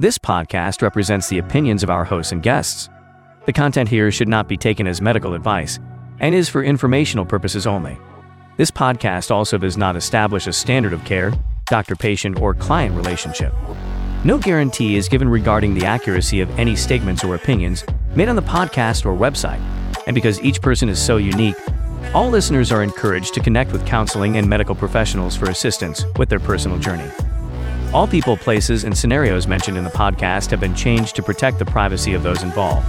This podcast represents the opinions of our hosts and guests. The content here should not be taken as medical advice and is for informational purposes only. This podcast also does not establish a standard of care, doctor patient, or client relationship. No guarantee is given regarding the accuracy of any statements or opinions made on the podcast or website. And because each person is so unique, all listeners are encouraged to connect with counseling and medical professionals for assistance with their personal journey. All people, places, and scenarios mentioned in the podcast have been changed to protect the privacy of those involved.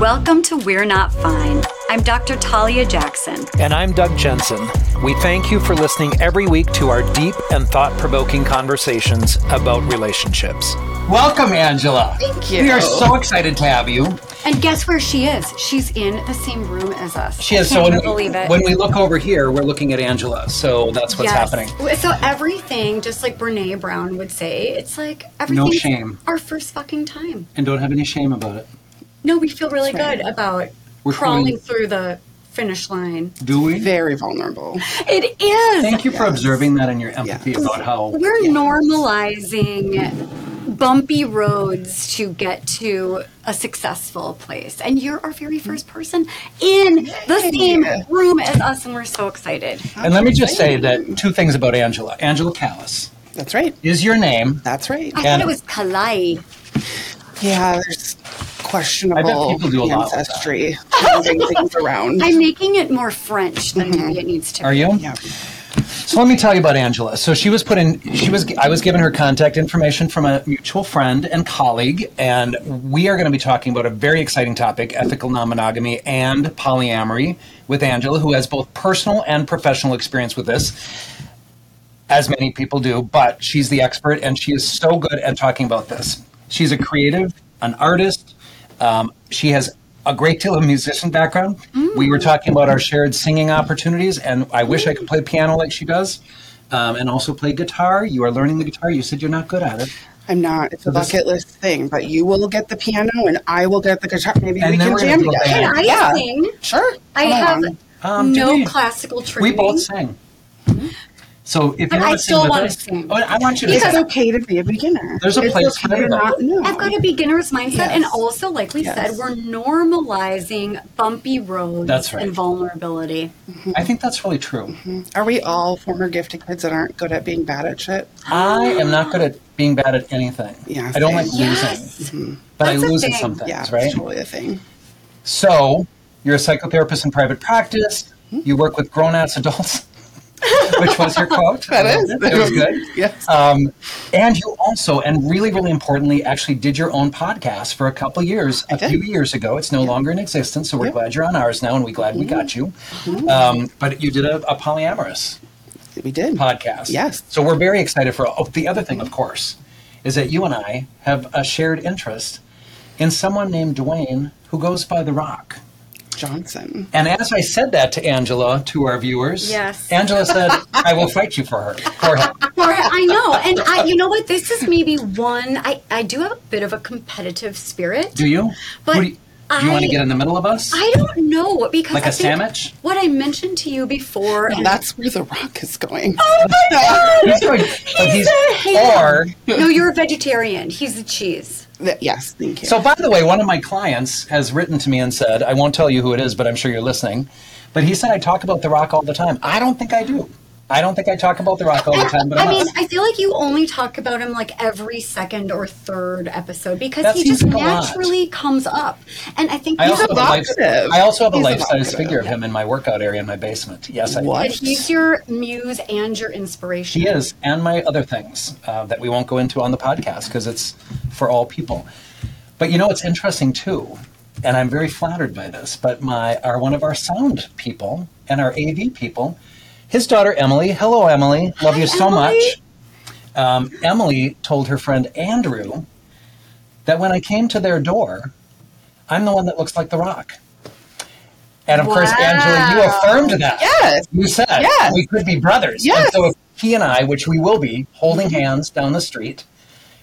Welcome to We're Not Fine. I'm Dr. Talia Jackson. And I'm Doug Jensen. We thank you for listening every week to our deep and thought provoking conversations about relationships. Welcome, Angela. Thank you. We are so excited to have you. And guess where she is? She's in the same room as us. She is. I So can't when, believe it. when we look over here, we're looking at Angela. So that's what's Yes. happening. So everything, just like Brene Brown would say, it's like everything. No shame. Our first fucking time. And don't have any shame about it. No, we feel really right. good about We're crawling going- through the finish line. Do we? Very vulnerable. It is. Thank you for Yes. observing that and your empathy Yes. about how. We're normalizing bumpy roads to get to a successful place. And you're our very first person in the same room as us, and we're so excited. And let me just say that two things about Angela. Angela Callais That's right. is your name. That's right. I And- thought it was Kalai. Yeah, there's questionable people do a lot with that. ancestry moving things around. I'm making it more French than mm-hmm. maybe it needs to Are be. you? yeah. So let me tell you about Angela. So she was put in. She was. I was given her contact information from a mutual friend and colleague, and we are going to be talking about a very exciting topic: ethical non-monogamy and polyamory with Angela, who has both personal and professional experience with this, as many people do. But she's the expert, and she is so good at talking about this. She's a creative, an artist. Um, she has a great deal of musician background. We were talking about our shared singing opportunities, and I wish I could play piano like she does, um, and also play guitar. You are learning the guitar. You said you're not good at it. I'm not. It's a this- bucket list thing, but you will get the piano and I will get the guitar. Maybe And we can jam together. Can I yeah. sing? Sure. I Come have. Um, no we- classical training. We both sing. So if you But I still sing with wanna us, sing. Oh, I want you to It's okay to be a beginner. There's a It's place for okay to everybody. I've got a beginner's mindset, and also, like we Yes. said, we're normalizing bumpy roads That's right. and vulnerability. Mm-hmm. I think that's really true. Mm-hmm. Are we all former gifted kids that aren't good at being bad at shit? I am not good at being bad at anything. Yeah, I don't like same. losing, mm-hmm. but That's I a lose at some things, Yeah, right? it's totally a thing. So, you're a psychotherapist in private practice. You work with grown ass adults, which was your quote. That is. It was good. Yes. Um, and you also, and really, really importantly, actually did your own podcast for a couple years, a did. few years ago. It's no longer in existence, so we're Yeah. glad you're on ours now, and we're glad we got you. Um, but you did a, a polyamorous we did. podcast. Yes. So we're very excited for. Oh, the other thing, of course, is that you and I have a shared interest in someone named Dwayne who goes by The Rock. Johnson. And as I said that to Angela, to our viewers, Yes. Angela said, "I will fight you for her, for him." Or, I know, and I, you know what? This is maybe one. I, I do have a bit of a competitive spirit. Do you? But do you, do you want to get in the middle of us? I don't know because Like a a sandwich? What I mentioned to you before, No, and that's where the rock is going. Oh he's going, but he's, a ham. or no, you're a vegetarian. He's a cheese. Yes, thank you. So, by the way, one of my clients has written to me and said, I won't tell you who it is, but I'm sure you're listening. But he said I talk about The Rock all the time. I don't think I do. I don't think I talk about The Rock all the time, but I, I mean. I feel like you only talk about him like every second or third episode because That he just like naturally comes up. And I think I he's also, a have a life, I also have he's a life size figure of him in my workout area in my basement. Yes, I do. What? and he's your muse and your inspiration. He is, and my other things uh, that we won't go into on the podcast because it's for all people. But you know, it's interesting too, and I'm very flattered by this. But my our one of our sound people and our AV people, his daughter Emily. Hello, Emily. Love Hi, you so Emily. much. Um, Emily told her friend Andrew that when I came to their door, I'm the one that looks like The Rock. And of course, Angela, you affirmed that. Yes. You said Yes. we could be brothers. Yes. And so if he and I, which we will be, holding hands down the street,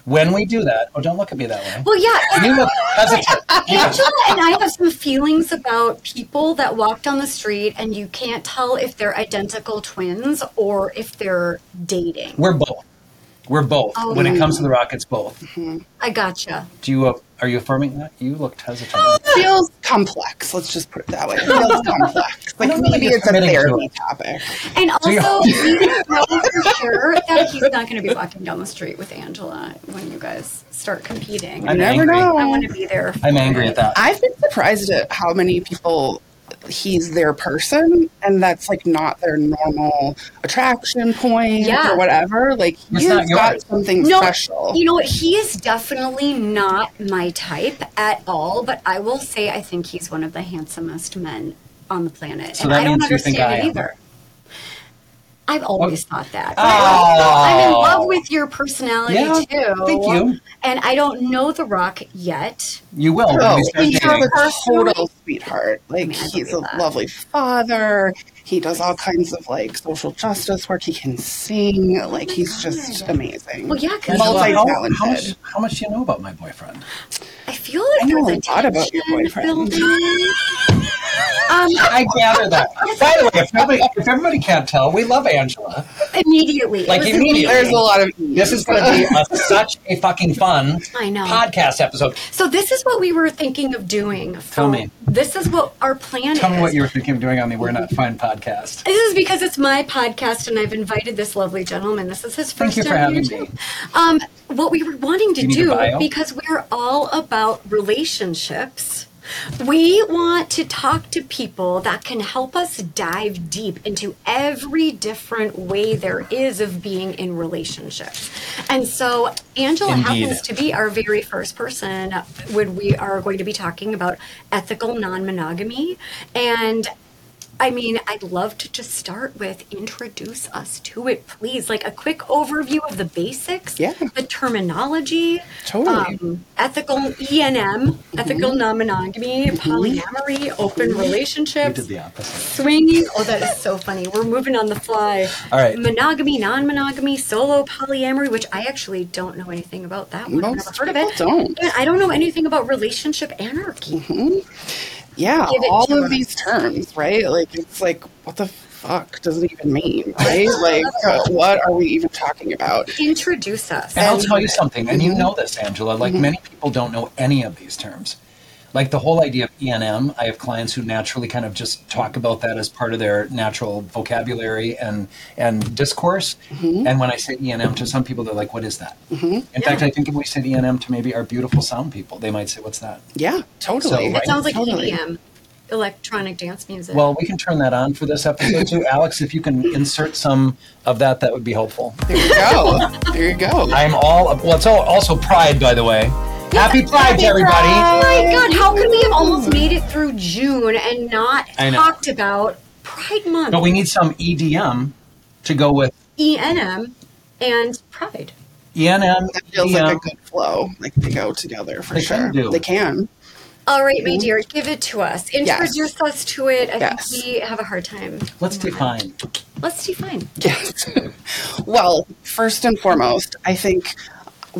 when we do that, oh, don't look at me that way. Well, yeah. You look hesitant. Angela and I have some feelings about people that walk down the street and you can't tell if they're identical twins or if they're dating. We're both. We're both. When it comes to the rock, it's both. I gotcha. Do you uh, are you affirming that? You looked hesitant. feels complex. Let's just put it that way. It feels complex. Like maybe it's a committing to therapy it. topic. And you- also, we know for sure that he's not going to be walking down the street with Angela when you guys start competing. I'm never angry. know. I want to be there. for I'm angry it. at that. I've been surprised at how many people he's their person and that's like not their normal attraction point Yeah. or whatever. Like It's he's not got yours. something No, special. you know what? He is definitely not my type at all. But I will say, I think he's one of the handsomest men on the planet, So and that I don't means you think understand I it am. either. I've always oh. thought that. Oh. I'm in love with your personality Yeah, too. thank you. And I don't know The Rock yet. You will. when Oh, he's a total sweetheart. Like mean, I he's a that. lovely father. He does all kinds of like social justice work. He can sing. Like he's oh just amazing. Well, yeah, 'cause- Angela, how, multi-talented. how much, how much do you know about my boyfriend? I feel like I know there's a lot about your boyfriend. Building. Um, I gather that. By the way, if everybody, if everybody can't tell, we love Angela. immediately. Like was immediately. There's a lot of This is going to be a, such a fucking fun I know. podcast episode. So this is what we were thinking of doing. Tell me. This is what our plan is Tell is. me what you were thinking of doing on the We're Not Fine podcast. This is because it's my podcast and I've invited this lovely gentleman. This is his first Thank first you for having here, me. Um, what we were wanting to You do because we're all about relationships. We want to talk to people that can help us dive deep into every different way there is of being in relationships. And so Angela Indeed. happens to be our very first person when we are going to be talking about ethical non monogamy. And I mean, I'd love to just start with introduce us to it, please. Like a quick overview of the basics, Yeah. the terminology, Totally. um, ethical ENM, ethical Mm-hmm. non-monogamy, polyamory, open relationships, did the opposite. swinging. Oh, that is so funny. We're moving on the fly. All right. monogamy, non-monogamy, solo polyamory, which I actually don't know anything about that one. I've never heard of it. don't. I don't know anything about relationship anarchy. Yeah, Give it all to of us. these terms, right? Like it's like what the fuck does it even mean, right? like what are we even talking about? Introduce us. And I'll tell you something, and you know this, Angela. Like Mm-hmm. many people don't know any of these terms. Like the whole idea of ENM, I have clients who naturally kind of just talk about that as part of their natural vocabulary and and discourse. Mm-hmm. And when I say ENM to some people, they're like, "What is that?" In fact, I think if we said ENM to maybe our beautiful sound people, they might say, "What's that?" Yeah, totally. So, It sounds like Totally. EDM, electronic dance music. Well, we can turn that on for this episode too, Alex. If you can insert some of that, that would be helpful. There you go. there you go. I'm all well. It's all, also Pride, by the way. Happy Pride to everybody! oh my God, how could we have almost made it through June and not I know. talked about Pride Month, But we need some EDM to go with ENM, and Pride? ENM. That feels EDM. like a good flow. Like they go together for They sure. can do. They can. All right, my mm-hmm. dear, give it to us. Introduce us to it. I Yes. think we have a hard time. Let's define. Let's define. Yes. well, first and foremost, I think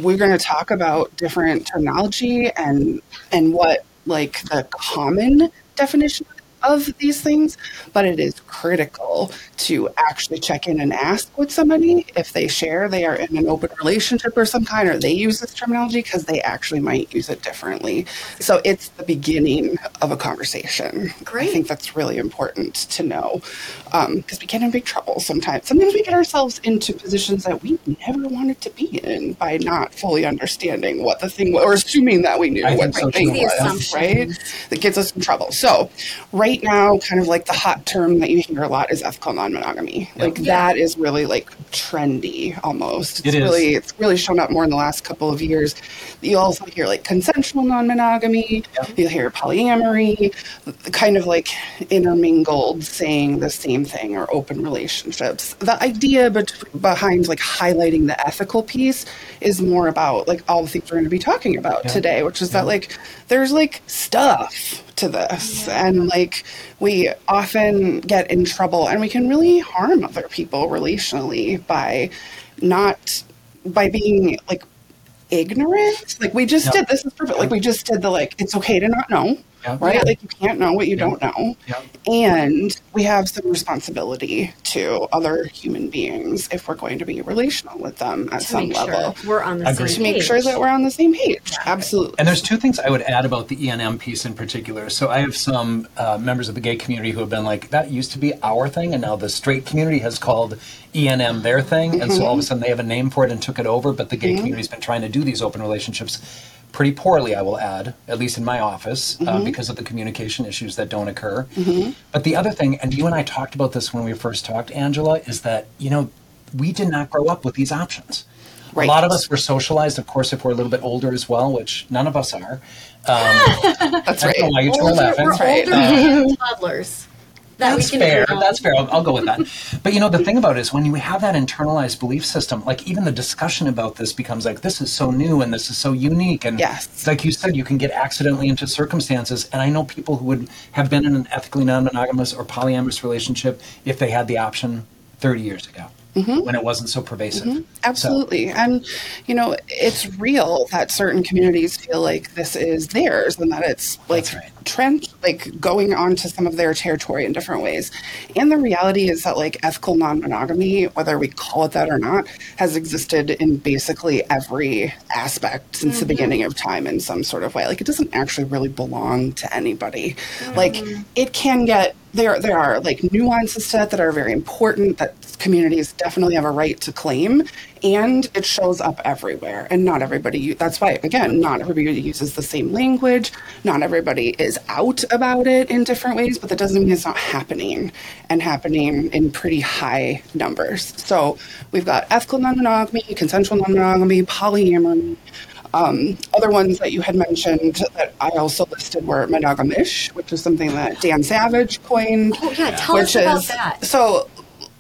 we're going to talk about different terminology and and what like the common definition of these things, but it is critical to actually check in and ask with somebody if they share they are in an open relationship or some kind or they use this terminology because they actually might use it differently. So it's the beginning of a conversation. Great. I think that's really important to know um, because we get in big trouble sometimes. Sometimes we get ourselves into positions that we never wanted to be in by not fully understanding what the thing was or assuming that we knew I what think the thing was, right? That gets us in trouble. So, right now, kind of like the hot term that you hear a lot is ethical non-monogamy. Like that is really like trendy almost. It's It is. really it's really shown up more in the last couple of years. You also hear like consensual non-monogamy. You'll hear polyamory, kind of like intermingled, saying the same thing or open relationships. The idea bet- behind like highlighting the ethical piece is more about like all the things we're going to be talking about Yeah. today, which is that like there's like stuff to this and like we often get in trouble and we can really harm other people relationally by not by being like ignorant. Like we just Yep. did this is perfect. Like we just did the like it's okay to not know. Yep. Right? Yeah. Like you can't know what you don't know. Yep. And we have some responsibility to other human beings if we're going to be relational with them at to some level. sure we're on the Agreed. same To make page. sure that we're on the same page. Absolutely. And there's two things I would add about the ENM piece in particular. So I have some uh, members of the gay community who have been like, that used to be our thing, and now the straight community has called ENM their thing, and so all of a sudden they have a name for it and took it over. But the gay community's been trying to do these open relationships pretty poorly, I will add, at least in my office, uh, mm-hmm. because of the communication issues that don't occur. Mm-hmm. But the other thing, and you and I talked about this when we first talked, Angela, is that you know we did not grow up with these options. Right. A lot of us were socialized, of course, if we're a little bit older as well, which none of us are. Um, that's I right. don't know why you two are Older, laughing. we're older than uh, toddlers. That That's we fair. That's fair. I'll, I'll go with that. But you know, the thing about it is when you have that internalized belief system, like even the discussion about this becomes like, this is so new and this is so unique. And Yes. like you said, you can get accidentally into circumstances. And I know people who would have been in an ethically non monogamous or polyamorous relationship if they had the option 30 years ago mm-hmm. when it wasn't so pervasive. Mm-hmm. So- Absolutely. And, you know, it's real that certain communities feel like this is theirs and that it's like right. trend, like going onto some of their territory in different ways. And the reality is that like ethical non-monogamy, whether we call it that or not, has existed in basically every aspect since the mm-hmm. beginning of time in some sort of way. Like it doesn't actually really belong to anybody. Like mm-hmm. it can get there there are like nuances to that that are very important that communities definitely have a right to claim and it shows up everywhere and not everybody that's why again not everybody uses the same language not everybody is out about it in different ways but that doesn't mean it's not happening and happening in pretty high numbers so we've got ethical non-monogamy consensual non-monogamy polyamory um, other ones that you had mentioned that I also listed were monogamish, which is something that Dan Savage coined. Oh, yeah, tell us about that. So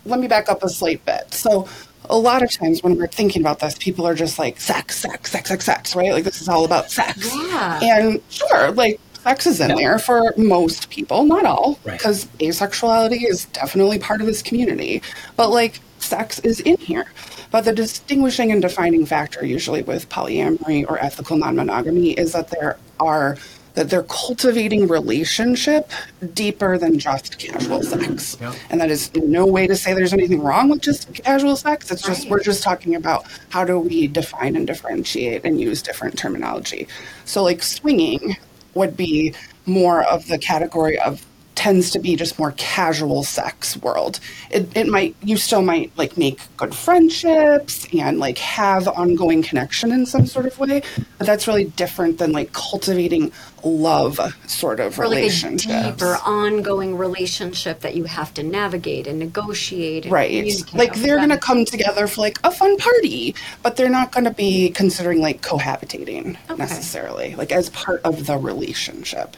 let me back up a slight bit. So a lot of times when we're thinking about this, people are just like sex, sex, sex, sex, sex, right? Like this is all about sex. Yeah. And sure, like sex is in there for most people, not all, because asexuality is definitely part of this community. But like sex is in here. But the distinguishing and defining factor usually with polyamory or ethical non-monogamy is that there are that they're cultivating relationship deeper than just casual sex. Yeah. And that is no way to say there's anything wrong with just casual sex. It's just Right. we're just talking about how do we define and differentiate and use different terminology. So like swinging would be more of the category of tends to be just more casual sex world. It, it might you still might like make good friendships and like have ongoing connection in some sort of way, but that's really different than like cultivating love sort of or like a deeper, ongoing relationship that you have to navigate and negotiate. And Right. Like they're going to come together for like a fun party, but they're not going to be considering like cohabitating Okay. necessarily, like as part of the relationship.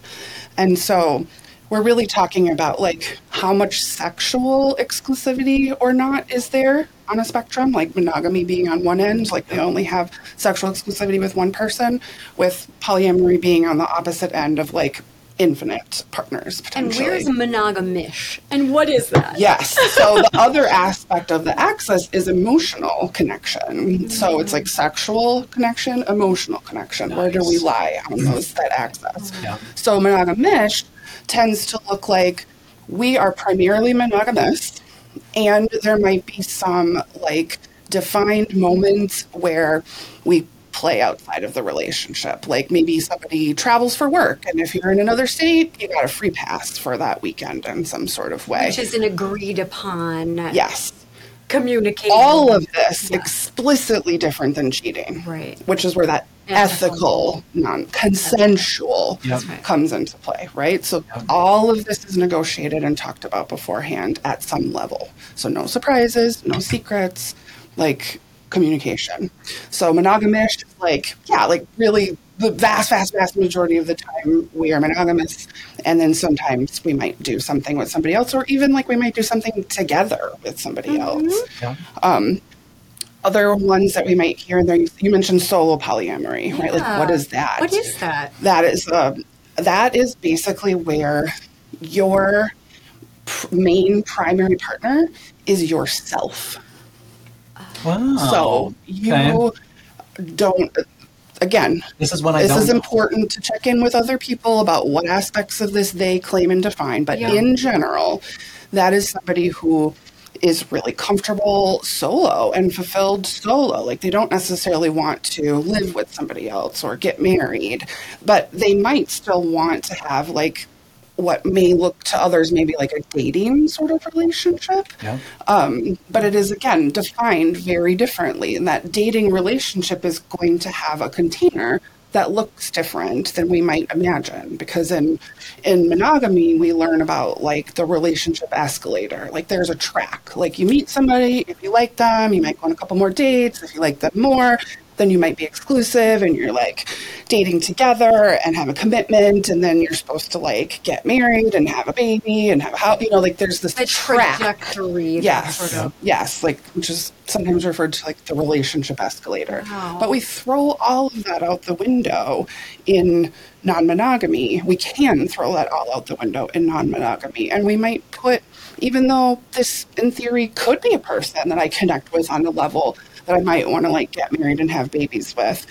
And so we're really talking about like how much sexual exclusivity or not is there on a spectrum, like monogamy being on one end, like they only have sexual exclusivity with one person, with polyamory being on the opposite end of like infinite partners And where's monogamish? And what is that? Yes. So the other aspect of the axis is emotional connection. So it's like sexual connection, emotional connection. Where do we lie on those that axis? Yeah. So monogamish tends to look like we are primarily monogamous, and there might be some like defined moments where we play outside of the relationship. Like maybe somebody travels for work, and if you're in another state, you got a free pass for that weekend in some sort of way. Which is an agreed upon yes. communication. All of this Yeah. explicitly different than cheating. Right. Which is where that Ethical. non consensual Yep. comes into play, right? So all of this is negotiated and talked about beforehand at some level. So no surprises, no secrets, like communication. So monogamish is like, yeah, like really the vast, vast, vast majority of the time we are monogamous. And then sometimes we might do something with somebody else, or even like we might do something together with somebody mm-hmm. else Yeah. Um, other ones that we might hear there. You mentioned solo polyamory, right? Like, what is that? What is that? That is um, that is basically where your pr- main primary partner is yourself. Wow. So you Okay. don't. again, This is when I this don't is know. important to check in with other people about what aspects of this they claim and define. But Yeah. in general, that is somebody who is really comfortable solo and fulfilled solo. Like they don't necessarily want to live with somebody else or get married, but they might still want to have like what may look to others maybe like a dating sort of relationship. Yeah. Um, but it is again defined very differently, and that dating relationship is going to have a container that looks different than we might imagine. Because in in monogamy, we learn about like the relationship escalator. Like there's a track. Like you meet somebody, if you like them, you might go on a couple more dates. If you like them more, then you might be exclusive and you're like dating together and have a commitment and then you're supposed to like get married and have a baby and have a house you know like there's this The track trajectory. yes Sort of, yes like which is sometimes referred to like the relationship escalator Wow. but we throw all of that out the window in non-monogamy we can throw that all out the window in non-monogamy and we might put even though this in theory could be a person that i connect with on a level that i might want to like get married and have babies with.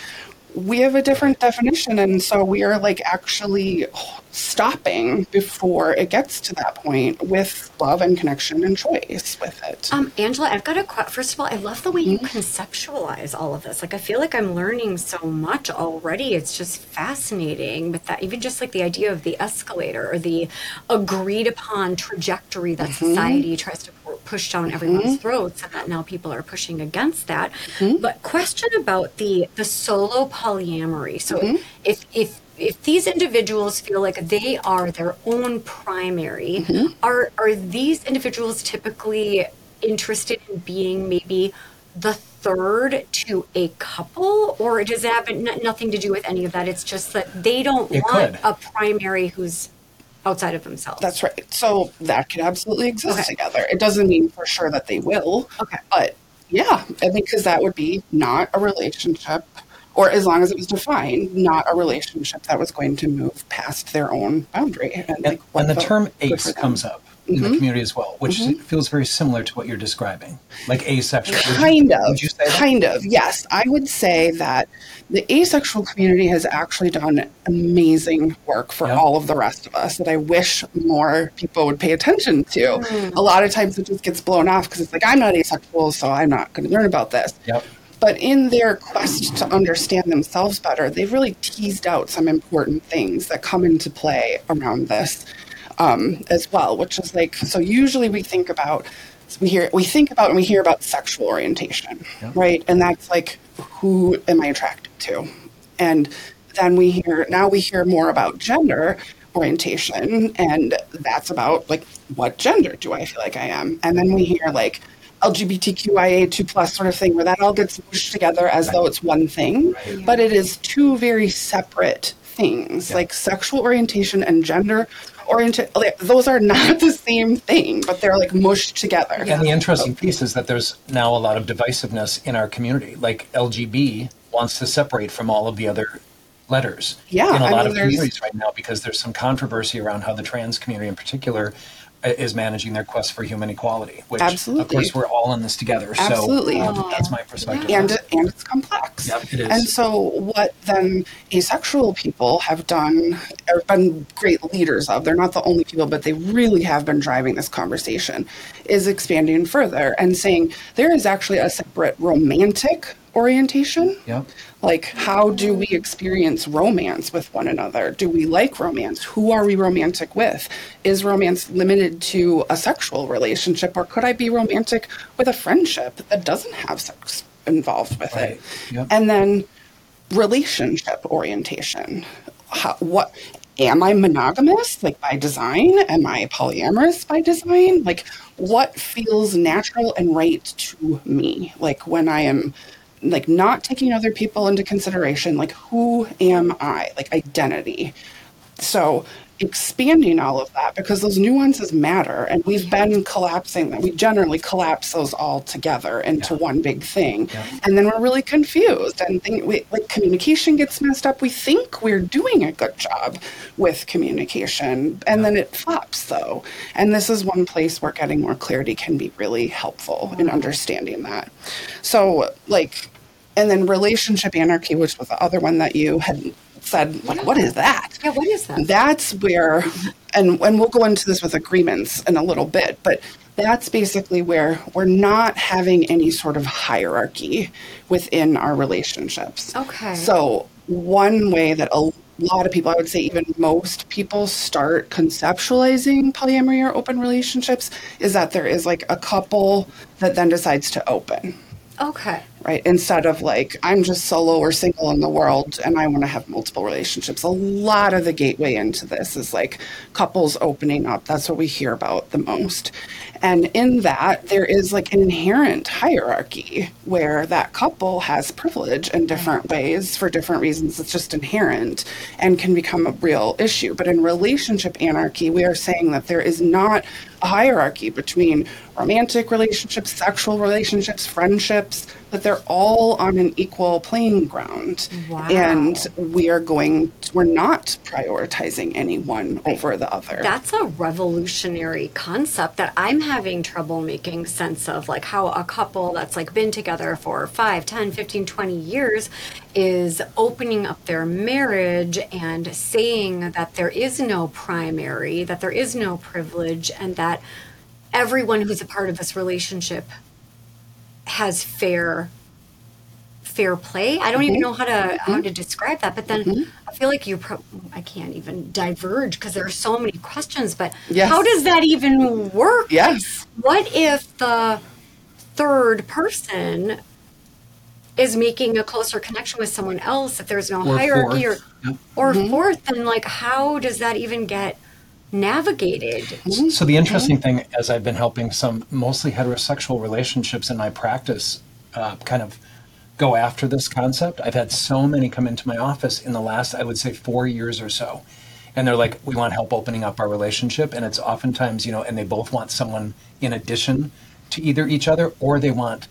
We have a different definition and so we are like actually stopping before it gets to that point with love and connection and choice with it Um, Angela, I've got a que- first of all, I love the way you Mm-hmm. conceptualize all of this. Like, I feel like I'm learning so much already. It's just fascinating. But that, even just like the idea of the escalator or the agreed upon trajectory that Mm-hmm. society tries to push down everyone's throats, and that now people are pushing against that. Mm-hmm. But question about the the solo polyamory. So Mm-hmm. if if if these individuals feel like they are their own primary, Mm-hmm. are are these individuals typically interested in being maybe the third to a couple, or does it have n- nothing to do with any of that? It's just that they don't It want could. a primary who's outside of themselves. That's right. So that could absolutely exist Okay. together. It doesn't mean for sure that they will. Okay. But yeah, I think because that would be not a relationship, or as long as it was defined, not a relationship that was going to move past their own boundary. And, And, like, and the term ace comes up in the mm-hmm. community as well, which mm-hmm. feels very similar to what you're describing, like asexual. Would you- Kind of. You say that? Kind of. Yes. I would say that the asexual community has actually done amazing work for Yeah. all of the rest of us that I wish more people would pay attention to. Hmm. A lot of times it just gets blown off because it's like, I'm not asexual, so I'm not going to learn about this. Yep. But in their quest to understand themselves better, they've really teased out some important things that come into play around this um, as well. Which is like, so usually we think about we hear we think about and we hear about sexual orientation, right? And that's like, who am I attracted to? And then we hear now we hear more about gender orientation, and that's about like what gender do I feel like I am? And then we hear like LGBTQIA2 plus sort of thing where that all gets mushed together as though it's one thing, but it is two very separate things. Like sexual orientation and gender oriented, those are not the same thing, but they're like mushed together. Yeah. And the interesting piece is that there's now a lot of divisiveness in our community. Like LGB wants to separate from all of the other letters Yeah, in a I lot mean, of communities right now because there's some controversy around how the trans community in particular is managing their quest for human equality, which of course we're all in this together. Absolutely. So um, that's my perspective. and and it's complex. Yep, it is. And so, what then asexual people have done, or been great leaders of, they're not the only people, but they really have been driving this conversation, is expanding further and saying there is actually a separate romantic orientation. Yep. Like, how do we experience romance with one another? Do we like romance? Who are we romantic with? Is romance limited to a sexual relationship, or could I be romantic with a friendship that doesn't have sex involved with Right. it? Yep. And then relationship orientation. How, what am I monogamous, like by design? Am I polyamorous by design? Like, what feels natural and right to me? Like when I am like not taking other people into consideration, like who am I? Like identity. So expanding all of that because those nuances matter and we've been collapsing them. We generally collapse those all together into one big thing. And then we're really confused and think we, like communication gets messed up. We think we're doing a good job with communication and then it flops though. And this is one place where getting more clarity can be really helpful in mm-hmm. understanding that. So like and then relationship anarchy, which was the other one that you had said, like, what is that? Yeah, what is that? That's where, and and we'll go into this with agreements in a little bit, but that's basically where we're not having any sort of hierarchy within our relationships. Okay. So one way that a lot of people, I would say even most people start conceptualizing polyamory or open relationships is that there is like a couple that then decides to open okay. Right? Instead of like, I'm just solo or single in the world and I want to have multiple relationships. A lot of the gateway into this is like couples opening up. That's what we hear about the most. And in that, there is like an inherent hierarchy where that couple has privilege in different ways for different reasons. It's just inherent and can become a real issue. But in relationship anarchy, we are saying that there is not a hierarchy between romantic relationships, sexual relationships, friendships, that they're all on an equal playing ground. Wow. And we are going, we're not prioritizing any one over the other. That's a revolutionary concept that I'm having trouble making sense of. Like how a couple that's like been together for 5, 10, 15, 20 years is opening up their marriage and saying that there is no primary, that there is no privilege, and that everyone who's a part of this relationship has fair fair play. I don't even mm-hmm. know how to how mm-hmm. to describe that. But then mm-hmm. I feel like you pro- I can't even diverge because there are so many questions. But Yes. how does that even work? Yes. What if the third person is making a closer connection with someone else? If there's no Or hierarchy fourth. or or fourth, then like how does that even get navigated? So the interesting thing, as I've been helping some mostly heterosexual relationships in my practice, uh, kind of go after this concept, I've had so many come into my office in the last, I would say, four years or so, and they're like, "We want help opening up our relationship," and it's oftentimes, you know, and they both want someone in addition to either each other, or they want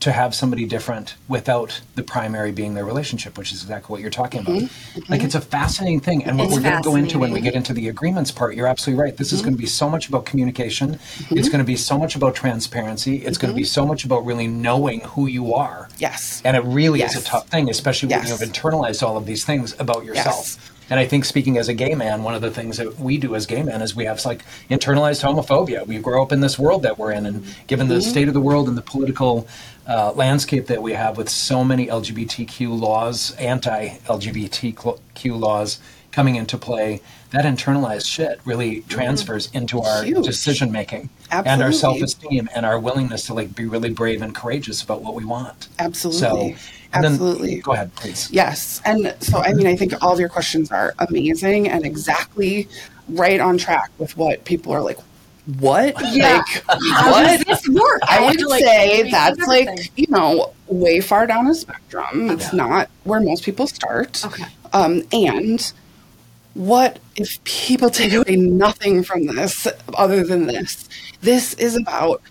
to have somebody different without the primary being their relationship, which is exactly what you're talking about. Mm-hmm. Mm-hmm. Like it's a fascinating thing, and what It's we're going to go into when we get into the agreements part, you're absolutely right. This is mm-hmm. going to be so much about communication. It's going to be so much about transparency. It's going to be so much about really knowing who you are. Yes. And it really is a tough thing, especially when Yes. you've internalized all of these things about yourself. Yes. And I think speaking as a gay man, one of the things that we do as gay men is we have like internalized homophobia. We grow up in this world that we're in, and given the state of the world and the political uh, landscape that we have with so many LGBTQ laws, anti-LGBTQ laws coming into play, that internalized shit really transfers into our Huge. decision making and our self-esteem and our willingness to like be really brave and courageous about what we want. Absolutely. So, and then- Absolutely. go ahead, please. Yes. And so, I mean, I think all of your questions are amazing and exactly right on track with what people are like, what? Yeah. Like, How what? does this work? I would feel like say that's everything. like, you know, way far down a spectrum. It's not where most people start. Okay. Um, and what if people take away nothing from this other than this? This is about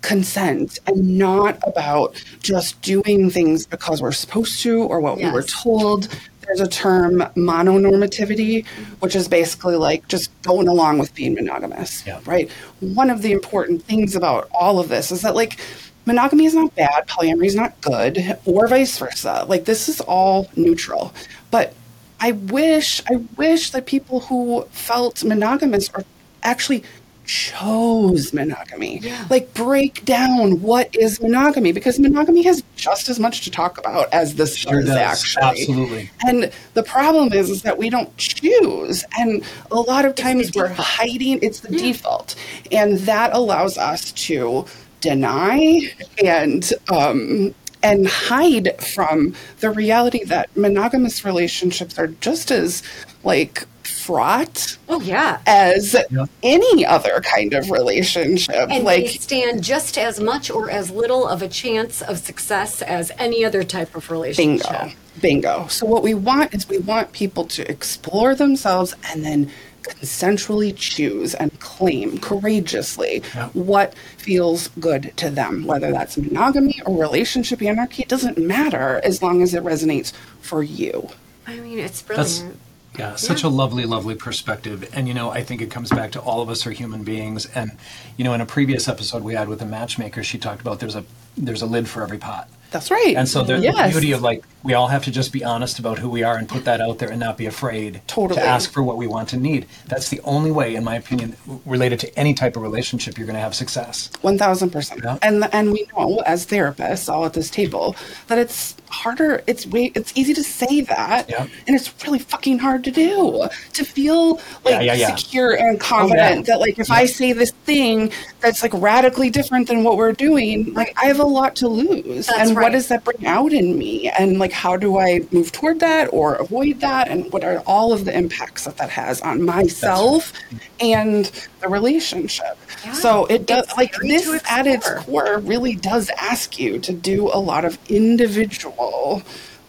consent and not about just doing things because we're supposed to or what we were told. There's a term mononormativity, which is basically like just going along with being monogamous, Yeah. right? One of the important things about all of this is that like monogamy is not bad, polyamory is not good, or vice versa. Like this is all neutral. But I wish, I wish that people who felt monogamous or actually chose monogamy. Yeah. Like break down what is monogamy because monogamy has just as much to talk about as this Sure does, does. actually. Absolutely. And the problem is, is that we don't choose, and a lot of times we're default. hiding. It's the default, and that allows us to deny and um, and hide from the reality that monogamous relationships are just as like fraught Oh yeah. as any other kind of relationship. And like they stand just as much or as little of a chance of success as any other type of relationship. Bingo. Bingo. So what we want is we want people to explore themselves and then consensually choose and claim courageously what feels good to them, whether that's monogamy or relationship anarchy. It doesn't matter as long as it resonates for you. I mean, it's That's brilliant. yeah, such a lovely, lovely perspective. And you know, I think it comes back to all of us are human beings. And you know, in a previous episode we had with a matchmaker, she talked about there's a there's a lid for every pot. That's right. And so there's the Yes. beauty of like we all have to just be honest about who we are and put that out there and not be afraid Totally. to ask for what we want and need. That's the only way, in my opinion, related to any type of relationship, you're going to have success. One thousand percent. Yeah. And and we know as therapists, all at this table, that it's harder. It's way. It's easy to say that, Yeah. and it's really fucking hard to do. To feel like Yeah, yeah, yeah. secure and oh, confident yeah. that like if I say this thing that's like radically different than what we're doing, like I have a lot to lose. That's and right. what does that bring out in me? And like how do I move toward that or avoid that? And what are all of the impacts that that has on myself and the relationship? Yeah. So it does like this at its core really does ask you to do a lot of individual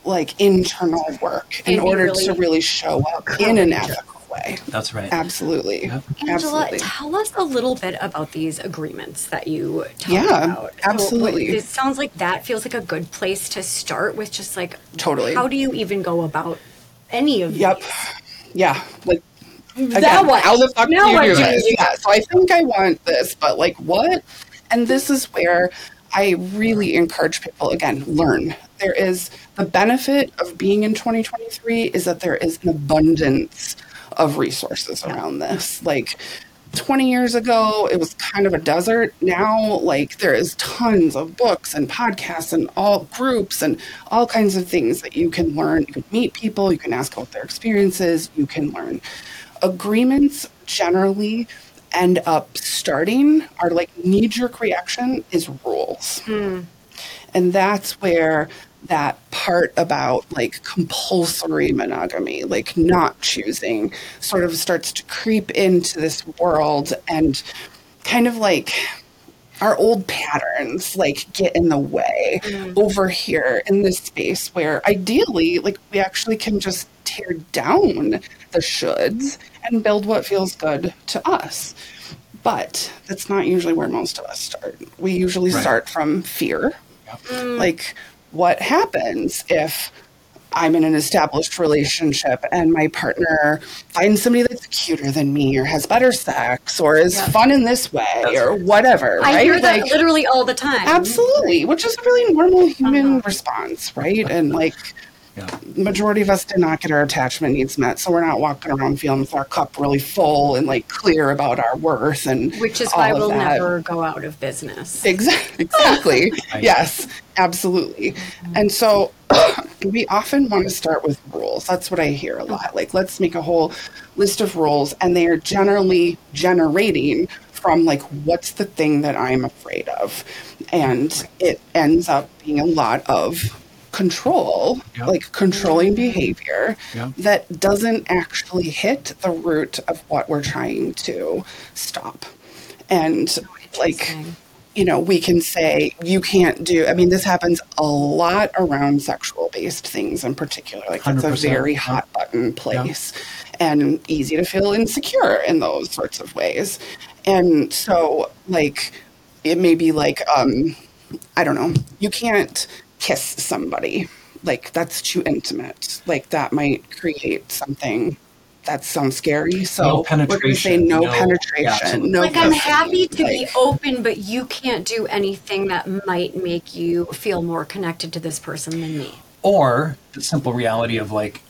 like internal work in And order really to really show up in an ethical way. That's right. Absolutely. Yep. Angela, Absolutely. tell us a little bit about these agreements that you talked Yeah, about. So, absolutely. what- it sounds like that feels like a good place to start with just like Totally. how do you even go about any of Yep. these? Yeah. Like Now again, what? how the fuck Now do you do do this? you- Yeah. So I think I want this, but like what? And this is where I really encourage people again, learn. There is the benefit of being in 2023 is that there is an abundance of resources around this. Like 20 years ago, it was kind of a desert. Now, like, there is tons of books and podcasts and all groups and all kinds of things that you can learn. You can meet people, you can ask about their experiences, you can learn. Agreements generally end up starting, our like knee jerk reaction is rules. Hmm. And that's where that part about like compulsory monogamy, like not choosing, sort of starts to creep into this world and kind of like our old patterns like get in the way mm. over here in this space where ideally like we actually can just tear down the shoulds and build what feels good to us. But that's not usually where most of us start. We usually Right. start from fear. Mm. Like what happens if I'm in an established relationship and my partner finds somebody that's cuter than me or has better sex or is fun in this way or whatever, I right? hear that Like, literally all the time. absolutely, which is a really normal human uh-huh. response, right? And like Yeah. majority of us did not get our attachment needs met, so we're not walking around feeling with our cup really full and like clear about our worth and Which is why we'll that. never go out of business. Exactly. Exactly. Yes, absolutely. Mm-hmm. And so we often want to start with rules. That's what I hear a lot. Mm-hmm. Like, let's make a whole list of rules, and they are generally generating from like, what's the thing that I'm afraid of? And it ends up being a lot of control, Yep. like controlling behavior Yep. that doesn't actually hit the root of what we're trying to stop. And like, you know, we can say you can't do. I mean, this happens a lot around sexual based things in particular. Like, it's a 100%, very hot button place and easy to feel insecure in those sorts of ways. And so, like, it may be like, um, I don't know, you can't kiss somebody. Like, that's too intimate. Like, that might create something. That sounds scary. So No we're going to say penetration, no, no- penetration, absolutely. no. like I'm happy to be open, but you can't do anything that might make you feel more connected to this person than me. Or the simple reality of like,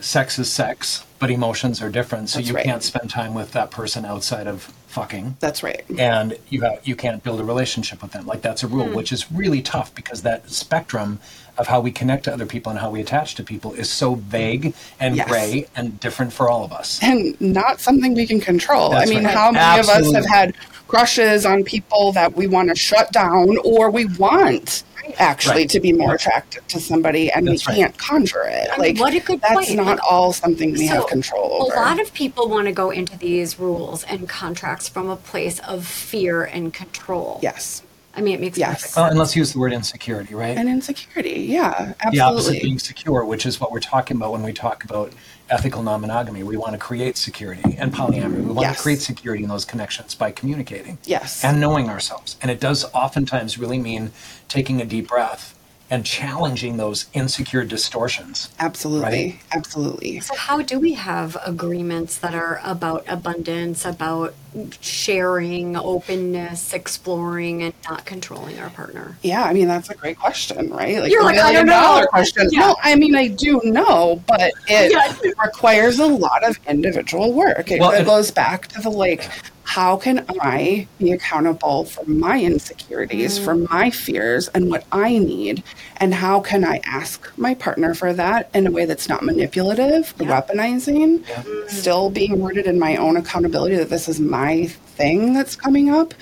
sex is sex, but emotions are different. So That's you right. can't spend time with that person outside of fucking. That's right. and you have you can't build a relationship with them like that's a rule hmm. which is really tough because that spectrum of how we connect to other people and how we attach to people is so vague and Yes. gray and different for all of us and not something we can control. That's I mean, right. how many of us have had crushes on people that we want to shut down or we want actually Right. to be more attracted to somebody and That's we right. can't conjure it. I mean, like what a good that's point. not Like, all something we have control over. A lot of people want to go into these rules and contracts from a place of fear and control. yes. I mean, it makes Yes. perfect well, sense. and let's use the word insecurity right And insecurity. Yeah, absolutely. the opposite absolutely. being secure which is what we're talking about when we talk about ethical non-monogamy we want to create security and polyamory we want Yes. to create security in those connections by communicating Yes. and knowing ourselves and it does oftentimes really mean taking a deep breath and challenging those insecure distortions. Absolutely. Right. Absolutely. So, how do we have agreements that are about abundance, about sharing, openness, exploring, and not controlling our partner? Yeah, I mean that's a great question, right? Like You're a like, I don't know. question. Yeah. No, I mean I do know, but it Yeah. requires a lot of individual work. It, Well, it and- goes back to the like, how can I be accountable for my insecurities, for Mm. my fears, and what I need, and how can I ask my partner for that in a way that's not manipulative, or Yeah. weaponizing, still being rooted in my own accountability that this is my thing that's coming up,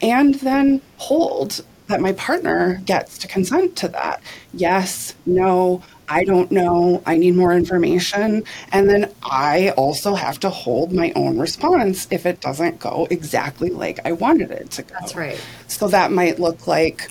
and then hold that my partner gets to consent to that. Yes, no, I don't know, I need more information. And then I also have to hold my own response if it doesn't go exactly like I wanted it to go. That's right. So that might look like,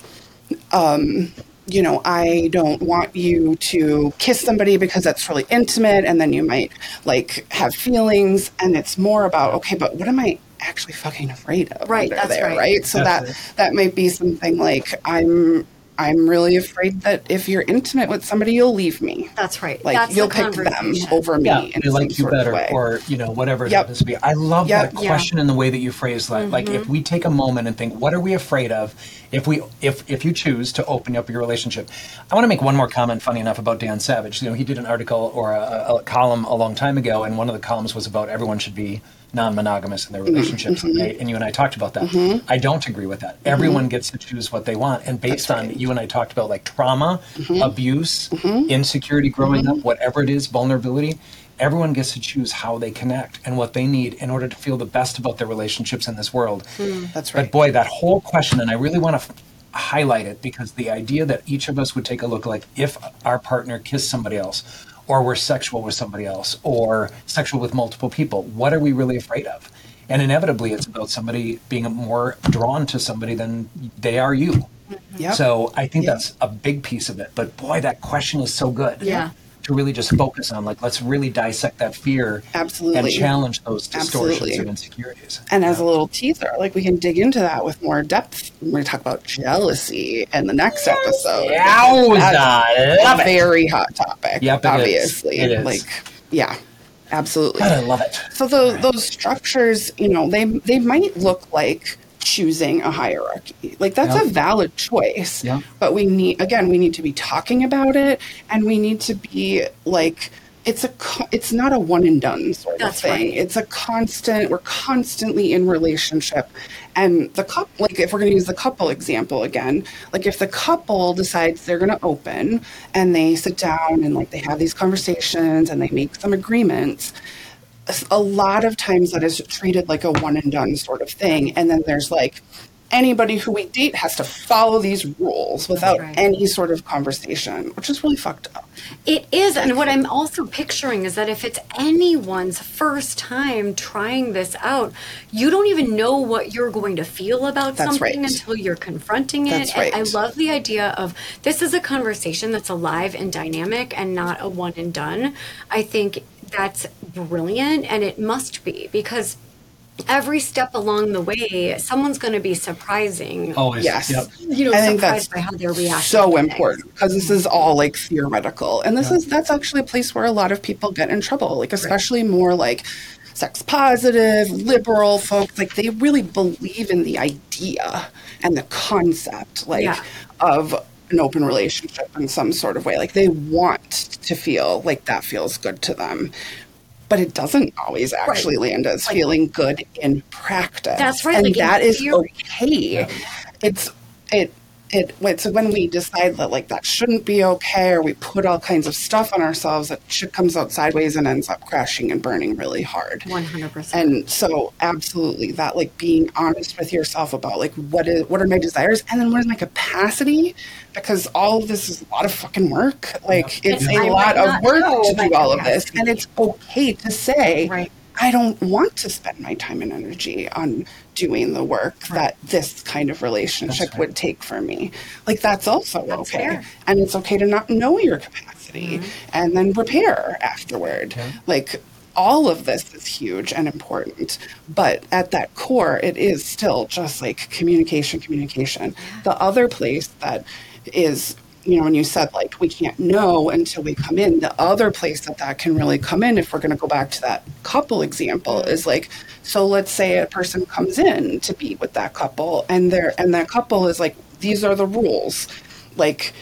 um, you know, I don't want you to kiss somebody because that's really intimate, and then you might like have feelings, and it's more about okay, but what am I actually fucking afraid of? Right, under that's there, right. right? So that Absolutely. that might be something like I'm I'm really afraid that if you're intimate with somebody, you'll leave me. That's right. Like That's you'll the pick them over me Yeah, in they some like you sort of better, way. or you know, whatever it Yep. happens to be. I love Yep. that Yeah. question and the way that you phrase that. Like, if mm-hmm. we take a moment and think, what are we afraid of? If we, if if you choose to open up your relationship, I want to make one more comment. Funny enough, about Dan Savage. You know, he did an article or a, a column a long time ago, and one of the columns was about everyone should be non-monogamous in their Mm-hmm. relationships. Right? And you and I talked about that. Mm-hmm. I don't agree with that. Everyone mm-hmm. gets to choose what they want, and based on you and I talked about like trauma, Mm-hmm. abuse, mm-hmm. insecurity growing up, whatever it is, vulnerability. Everyone gets to choose how they connect and what they need in order to feel the best about their relationships in this world. That's right. But boy, that whole question, and I really want to f- highlight it because the idea that each of us would take a look like if our partner kissed somebody else, or we're sexual with somebody else, or sexual with multiple people, what are we really afraid of? And inevitably, it's about somebody being more drawn to somebody than they are you. Yep. So I think Yeah. that's a big piece of it. But boy, that question is so good. Yeah. To really just focus on, like, let's really dissect that fear Absolutely. and challenge those distortions Absolutely. and insecurities. And as a little teaser, like we can dig into that with more depth when we talk about jealousy in the next episode. Yowza, a it. very hot topic. Yep, it is. obviously. It is. Like, yeah, absolutely. God, I love it. So those those structures, you know, they they might look like choosing a hierarchy. Like that's Yeah. a valid choice. Yeah. But we need again, we need to be talking about it and we need to be like it's a it's not a one and done sort That's of thing. right. It's a constant we're constantly in relationship and the couple like if we're going to use the couple example again, like if the couple decides they're going to open and they sit down and like they have these conversations and they make some agreements, a lot of times that is treated like a one and done sort of thing. And then there's like anybody who we date has to follow these rules without right. any sort of conversation, which is really fucked up. It is. And what I'm also picturing is that if it's anyone's first time trying this out, you don't even know what you're going to feel about That's something right. until you're confronting it. That's And I love the idea of this is a conversation that's alive and dynamic and not a one and done. I think that's brilliant and it must be because every step along the way, someone's going to be surprising. Always. Yes. Yep. You know, I think surprised that's by how they're reacting. so important because this is all like theoretical and this is that's actually a place where a lot of people get in trouble like especially more like sex positive liberal folks like they really believe in the idea and the concept like Yeah. of an open relationship in some sort of way. Like they want to feel like that feels good to them. But it doesn't always actually land as feeling good in practice. That's right, and like that is okay. It's it it so when we decide that like that shouldn't be okay or we put all kinds of stuff on ourselves that shit comes out sideways and ends up crashing and burning really hard 100%. and so absolutely that like being honest with yourself about like what is what are my desires and then what is my capacity because all of this is a lot of fucking work like it's And a I lot of work to do all of this and it's okay to say Right. I don't want to spend my time and energy on doing the work that this kind of relationship right. would take for me. Like that's also That's okay. fair. And it's okay to not know your capacity Mm-hmm. and then repair afterward. Like all of this is huge and important, but at that core it is still just like communication, communication. The other place that is you know, when you said like we can't know until we come in, the other place that that can really come in, if we're going to go back to that couple example, mm. is like, so let's say a person comes in to be with that couple, and they're and that couple is like, these are the rules, like,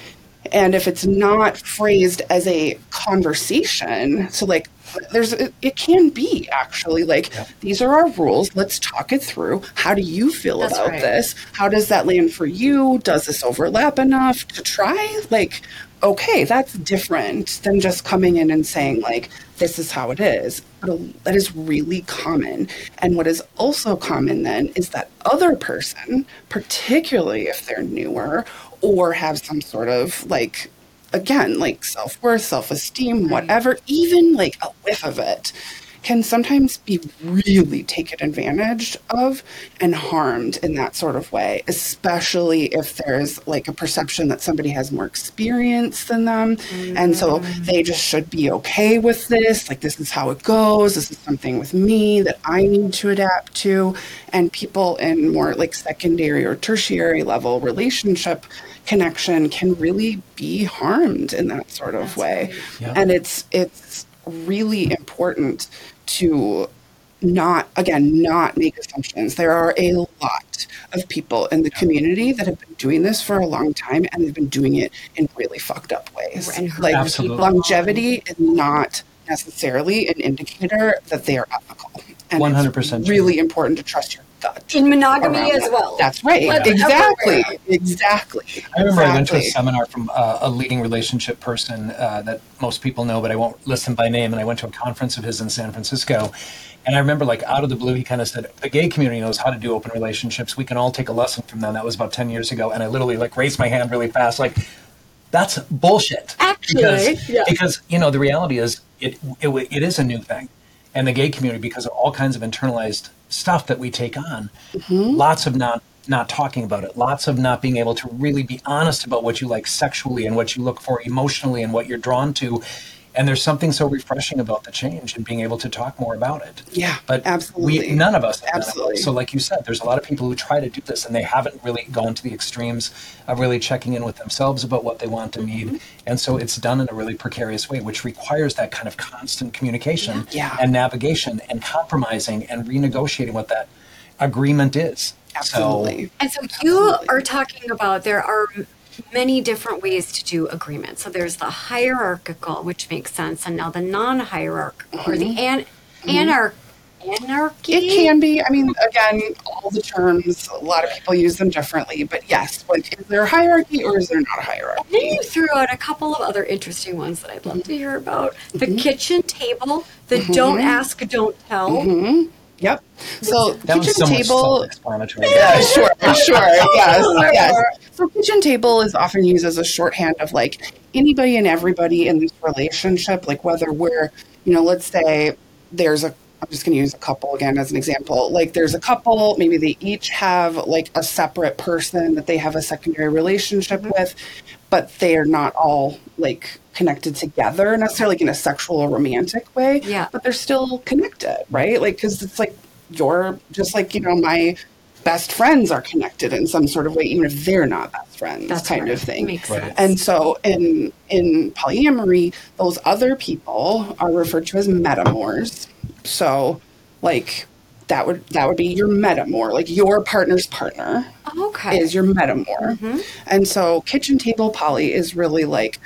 and if it's not phrased as a conversation, so like there's it, it can be actually. Like these are our rules. Let's talk it through. How do you feel That's about right. this? How does that land for you? Does this overlap enough to try? Like okay that's different than just coming in and saying like this is how it is. But that is really common. And what is also common then is that other person particularly if they're newer or have some sort of like again, like self worth, self esteem, whatever, even like a whiff of it can sometimes be really taken advantage of and harmed in that sort of way, especially if there's like a perception that somebody has more experience than them. And so mm-hmm. they just should be okay with this. Like, this is how it goes. This is something with me that I need to adapt to. And people in more like secondary or tertiary level relationship connection can really be harmed in that sort of way. Yeah. And it's it's really important to not again not make assumptions there are a lot of people in the community that have been doing this for a long time and they've been doing it in really fucked up ways And like Absolutely. longevity is not necessarily an indicator that they are ethical and 100% it's true. really important to trust your gut In monogamy around as well. that's right Let's exactly everywhere. exactly I remember I went to a seminar from uh, a leading relationship person uh, that most people know, but I won't list him by name. And I went to a conference of his in San Francisco. And I remember, like, out of the blue, he kind of said, The gay community knows how to do open relationships. We can all take a lesson from them. That was about 10 years ago. And I literally, like, raised my hand really fast, like, that's bullshit. Actually, because, yeah. because you know, the reality is it, it, it is a new thing. And the gay community, because of all kinds of internalized stuff that we take on, mm-hmm. lots of not not talking about it, lots of not being able to really be honest about what you like sexually and what you look for emotionally and what you're drawn to. And there's something so refreshing about the change and being able to talk more about it. Yeah, but absolutely. We, none of us, have done it. Absolutely. So, like you said, there's a lot of people who try to do this and they haven't really gone to the extremes of really checking in with themselves about what they want and Mm-hmm. need. And so it's done in a really precarious way, which requires that kind of constant communication Yeah. and navigation and compromising and renegotiating what that agreement is. absolutely And so you Absolutely. are talking about there are many different ways to do agreement. So there's the hierarchical, which makes sense, and now the non-hierarchical or the mm-hmm. an- mm-hmm. anar- anarchy. It can be. I mean, again, all the terms, a lot of people use them differently, but yes, like, is there a hierarchy or is there not a Then hierarchy? you threw out a couple of other interesting ones that I'd love to mm-hmm. hear about. The kitchen table, the don't ask, don't tell. Yep. So, That was kitchen so table. self-explanatory. Yeah, sure, sure. Yes, yes. So, kitchen table is often used as a shorthand of like anybody and everybody in this relationship, like whether we're, you know, let's say there's a, I'm just going to use a couple again as an example. Like, there's a couple, maybe they each have like a separate person that they have a secondary relationship with, but they are not all like connected together necessarily like in a sexual or romantic way. Yeah. But they're still connected, right? Like, because it's like you're just like, you know, my best friends are connected in some sort of way, even if they're not best friends, That's kind right. of thing. Makes Right. sense. And so in in polyamory, those other people are referred to as metamors. So like that would that would be your metamor, like your partner's partner okay. is your metamor. And so kitchen table poly is really like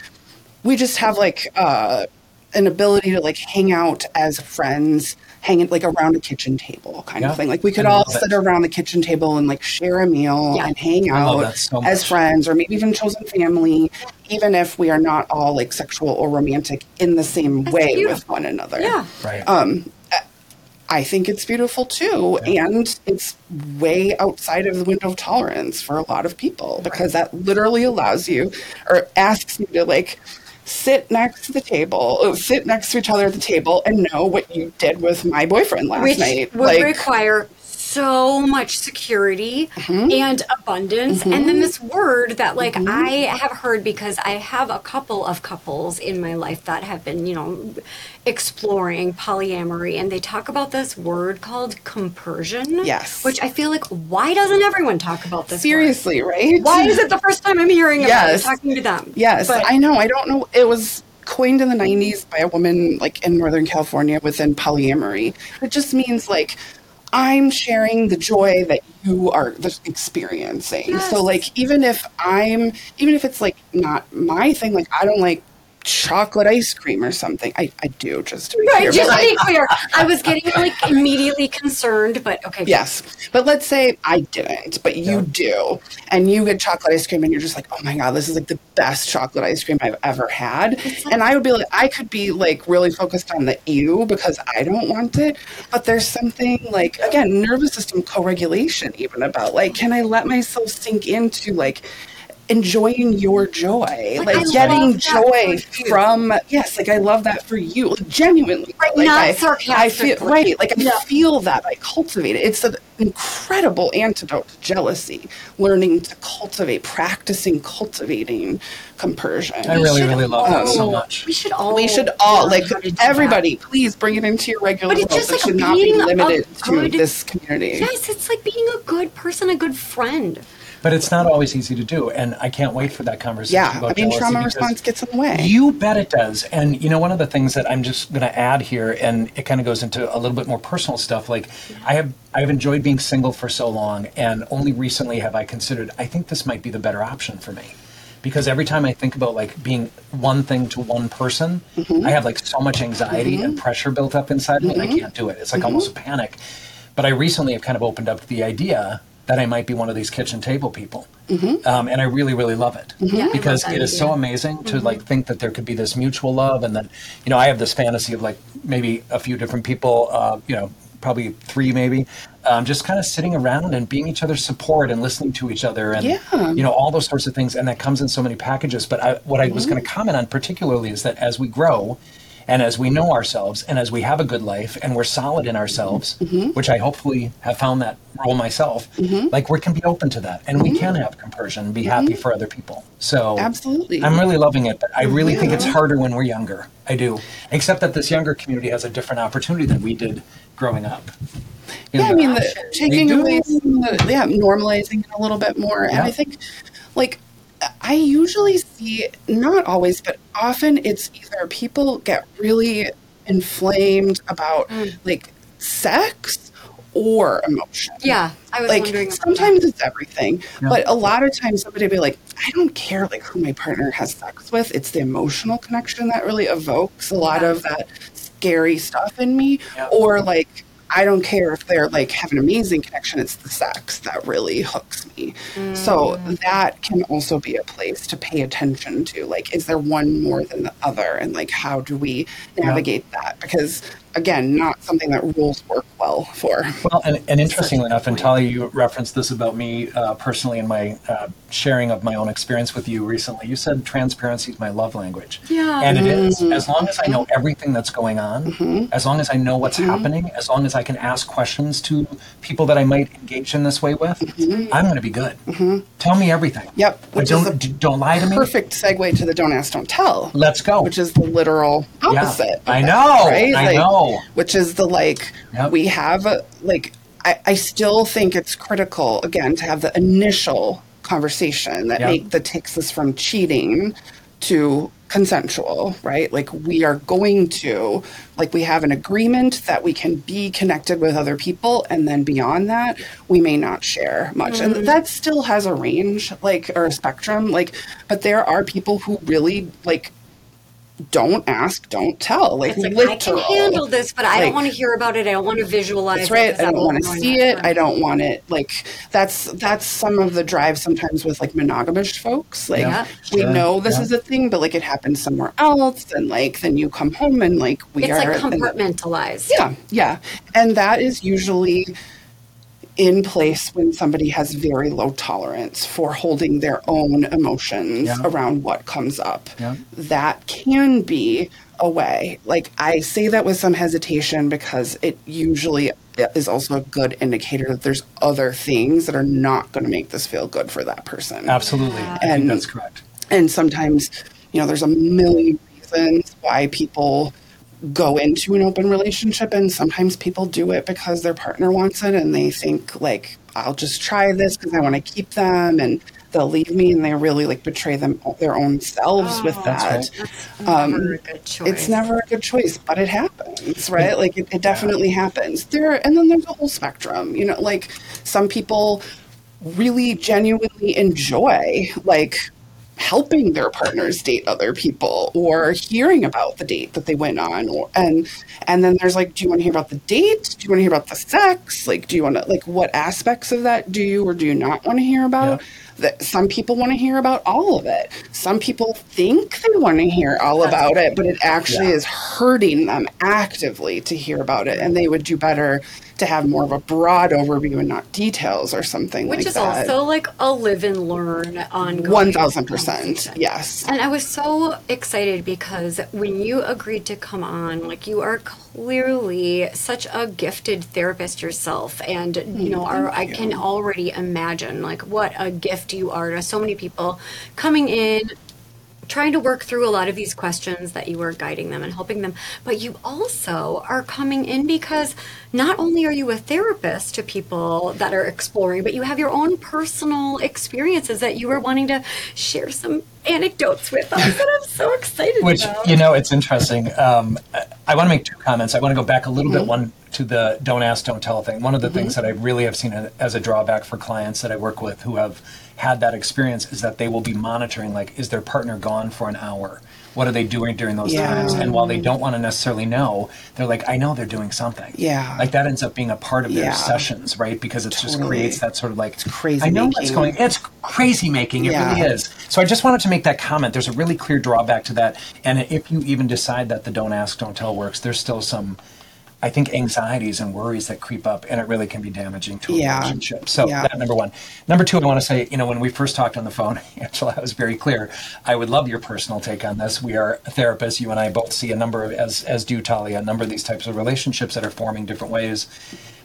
we just have like uh an ability to like hang out as friends, hanging like around a kitchen table kind Yeah. of thing. Like we could all love it. sit around the kitchen table and like share a meal Yeah. and hang out so as friends or maybe even chosen family, even if we are not all like sexual or romantic in the same way with one another. yeah. Right. Um, I think it's beautiful too. And it's way outside of the window of tolerance for a lot of people because that literally allows you or asks you to like sit next to the table, uh, sit next to each other at the table and know what you did with my boyfriend last Which night. would like, require so much security mm-hmm. and abundance. And then mm-hmm. this word that, like, mm-hmm. I have heard because I have a couple of couples in my life that have been, you know, exploring polyamory, and they talk about this word called compersion. Yes. Which I feel like, why doesn't everyone talk about this? word? Seriously, right? Why is it the first time I'm hearing about Yes. it, talking to them? Yes, But- I know. I don't know. It was coined in the 90s by a woman like in Northern California within polyamory. It just means like I'm sharing the joy that you are experiencing. Yes. So like even if I'm even if it's like not my thing like I don't like chocolate ice cream or something. I, I do just to be Right, clear. just to I- be clear, I was getting like immediately concerned, but okay. Yes. But let's say I didn't, but you do. And you get chocolate ice cream and you're just like, oh my God, this is like the best chocolate ice cream I've ever had. And I would be like, I could be like really focused on the ew because I don't want it. But there's something like, again, nervous system co regulation, even about like, can I let myself sink into like, enjoying your joy Like, like, getting joy from yes like i love that for you like, genuinely Right, like, not I, I feel sarcastically. right like i Yeah. feel that i cultivate it it's an incredible antidote to jealousy learning to cultivate practicing cultivating compersion I really, really love that so much. We should all. we should all like how to do everybody please bring it into your regular But it's world just it like should not be being a limited to this community that. Yes, it's like being a good person, a good friend. But it's not always easy to do, and I can't wait for that conversation. yeah i mean trauma response gets in the way You bet it does. And you know, one of the things that I'm just going to add here, and it kind of goes into a little bit more personal stuff. Like, I have I've enjoyed being single for so long, and only recently have I considered. I think this might be the better option for me, because every time I think about like being one thing to one person, mm-hmm. I have like so much anxiety and mm-hmm. pressure built up inside me, and I mm-hmm. can't do it. It's like almost a panic. But I recently have kind of opened up to the idea that I might be one of these kitchen table people, um, and I really, really love it Yeah, because love it is so amazing to like think that there could be this mutual love, and that you know I have this fantasy of like maybe a few different people, uh, you know, probably three maybe, um, just kind of sitting around and being each other's support and listening to each other, and Yeah. you know all those sorts of things, and that comes in so many packages. But I, what I was going to comment on particularly is that as we grow. And as we know ourselves, and as we have a good life, and we're solid in ourselves, mm-hmm. which I hopefully have found that role myself, mm-hmm. like we can be open to that, and we mm-hmm. can have compersion, be happy for other people. So Absolutely. I'm really loving it, but I really think it's harder when we're younger. I do, except that this younger community has a different opportunity than we did growing up. You Yeah, I mean, the, taking away some of the, yeah, normalizing it a little bit more. And I think, like, I usually see, not always, but often it's either people get really inflamed about, mm. like, sex or emotion. Yeah, I was like wondering. about sometimes it's everything, but a lot of times somebody will be like, I don't care like who my partner has sex with. It's the emotional connection that really evokes a lot Yeah. of that scary stuff in me. Yeah. Or like I don't care if they're like have an amazing connection. It's the sex that really hooks me. So mm. that can also be a place to pay attention to. Like, is there one more than the other, and like how do we navigate that? Because again, not something that rules work well for. Well, and, and interestingly enough, and point. Talia, you referenced this about me uh, personally in my uh, sharing of my own experience with you recently. You said transparency is my love language. Yeah. And it mm-hmm. is. As long as I know everything that's going on, mm-hmm. as long as I know what's mm-hmm. happening, as long as I can ask questions to people that I might engage in this way with, I'm going to be good. Tell me everything. Yep, which is don't, a d- don't lie to me. Perfect segue to the don't ask, don't tell. Let's go. which is the literal opposite. of I that, know, right? I Like, know. Which is the like Yep. we have a, like I, I still think it's critical again to have the initial conversation that Yep. make that takes us from cheating to consensual, right? Like we are going to like we have an agreement that we can be connected with other people and then beyond that we may not share much. And mm. that still has a range like or a spectrum like but there are people who really like don't ask, don't tell. Like, like, I can handle this, but I don't want to hear about it. I don't want to visualize That's it I don't want to see it it. I don't want it. Like that's that's some of the drive sometimes with like monogamous folks. Like Yeah. we Sure. know this Yeah. is a thing, but like it happens somewhere else, and like then you come home and like we It's are like and- compartmentalized. yeah, yeah. And that is usually in place when somebody has very low tolerance for holding their own emotions Yeah. around what comes up. Yeah. That can be a way. Like I say that with some hesitation because it usually is also a good indicator that there's other things that are not going to make this feel good for that person. Absolutely. And- that's correct. And sometimes, you know, there's a million reasons why people go into an open relationship and sometimes people do it because their partner wants it and they think like I'll just try this because I want to keep them and they'll leave me and they really like betray them their own selves with that. That's um, never a good choice. It's never a good choice, but it happens, right? Like it, it definitely happens. There, and then there's a whole spectrum. You know, like some people really genuinely enjoy like helping their partners date other people or hearing about the date that they went on. Or and and then there's like do you want to hear about the date do you want to hear about the sex? Like do you want to like what aspects of that do you or do you not want to hear about? Yeah. That some people want to hear about all of it. Some people think they want to hear all about it, but it actually Yeah. is hurting them actively to hear about it, and they would do better to have more of a broad overview and not details or something Which like is also like a live and learn ongoing. Thousand percent, yes. And I was so excited because when you agreed to come on, like you are clearly such a gifted therapist yourself, and you mm, know, are, I can already imagine like what a gift you are to so many people coming in. Trying to work through a lot of these questions that you are guiding them and helping them, but you also are coming in because not only are you a therapist to people that are exploring, but you have your own personal experiences that you are wanting to share some anecdotes with us that I'm so excited Which about. you know, it's interesting. Um, I, want to make two comments. I want to go back a little Mm-hmm. bit one to the don't ask, don't tell thing. One of the things that I really have seen as a drawback for clients that I work with who have had that experience is that they will be monitoring like, is their partner gone for an hour? What are they doing during those Yeah. times? And while they don't want to necessarily know, they're like, I know they're doing something. Yeah. Like that ends up being a part of their Yeah. sessions, right? Because it just creates that sort of like It's crazy I know what's going. It's crazy making. It Yeah. really is. So I just wanted to make that comment. There's a really clear drawback to that. And if you even decide that the don't ask, don't tell works, there's still some, I think, anxieties and worries that creep up, and it really can be damaging to a Yeah. relationship. So Yeah. that number one. Number two, I want to say, you know, when we first talked on the phone, Angela, I was very clear. I would love your personal take on this. We are therapists. You and I both see a number of, as as do Talia, a number of these types of relationships that are forming different ways.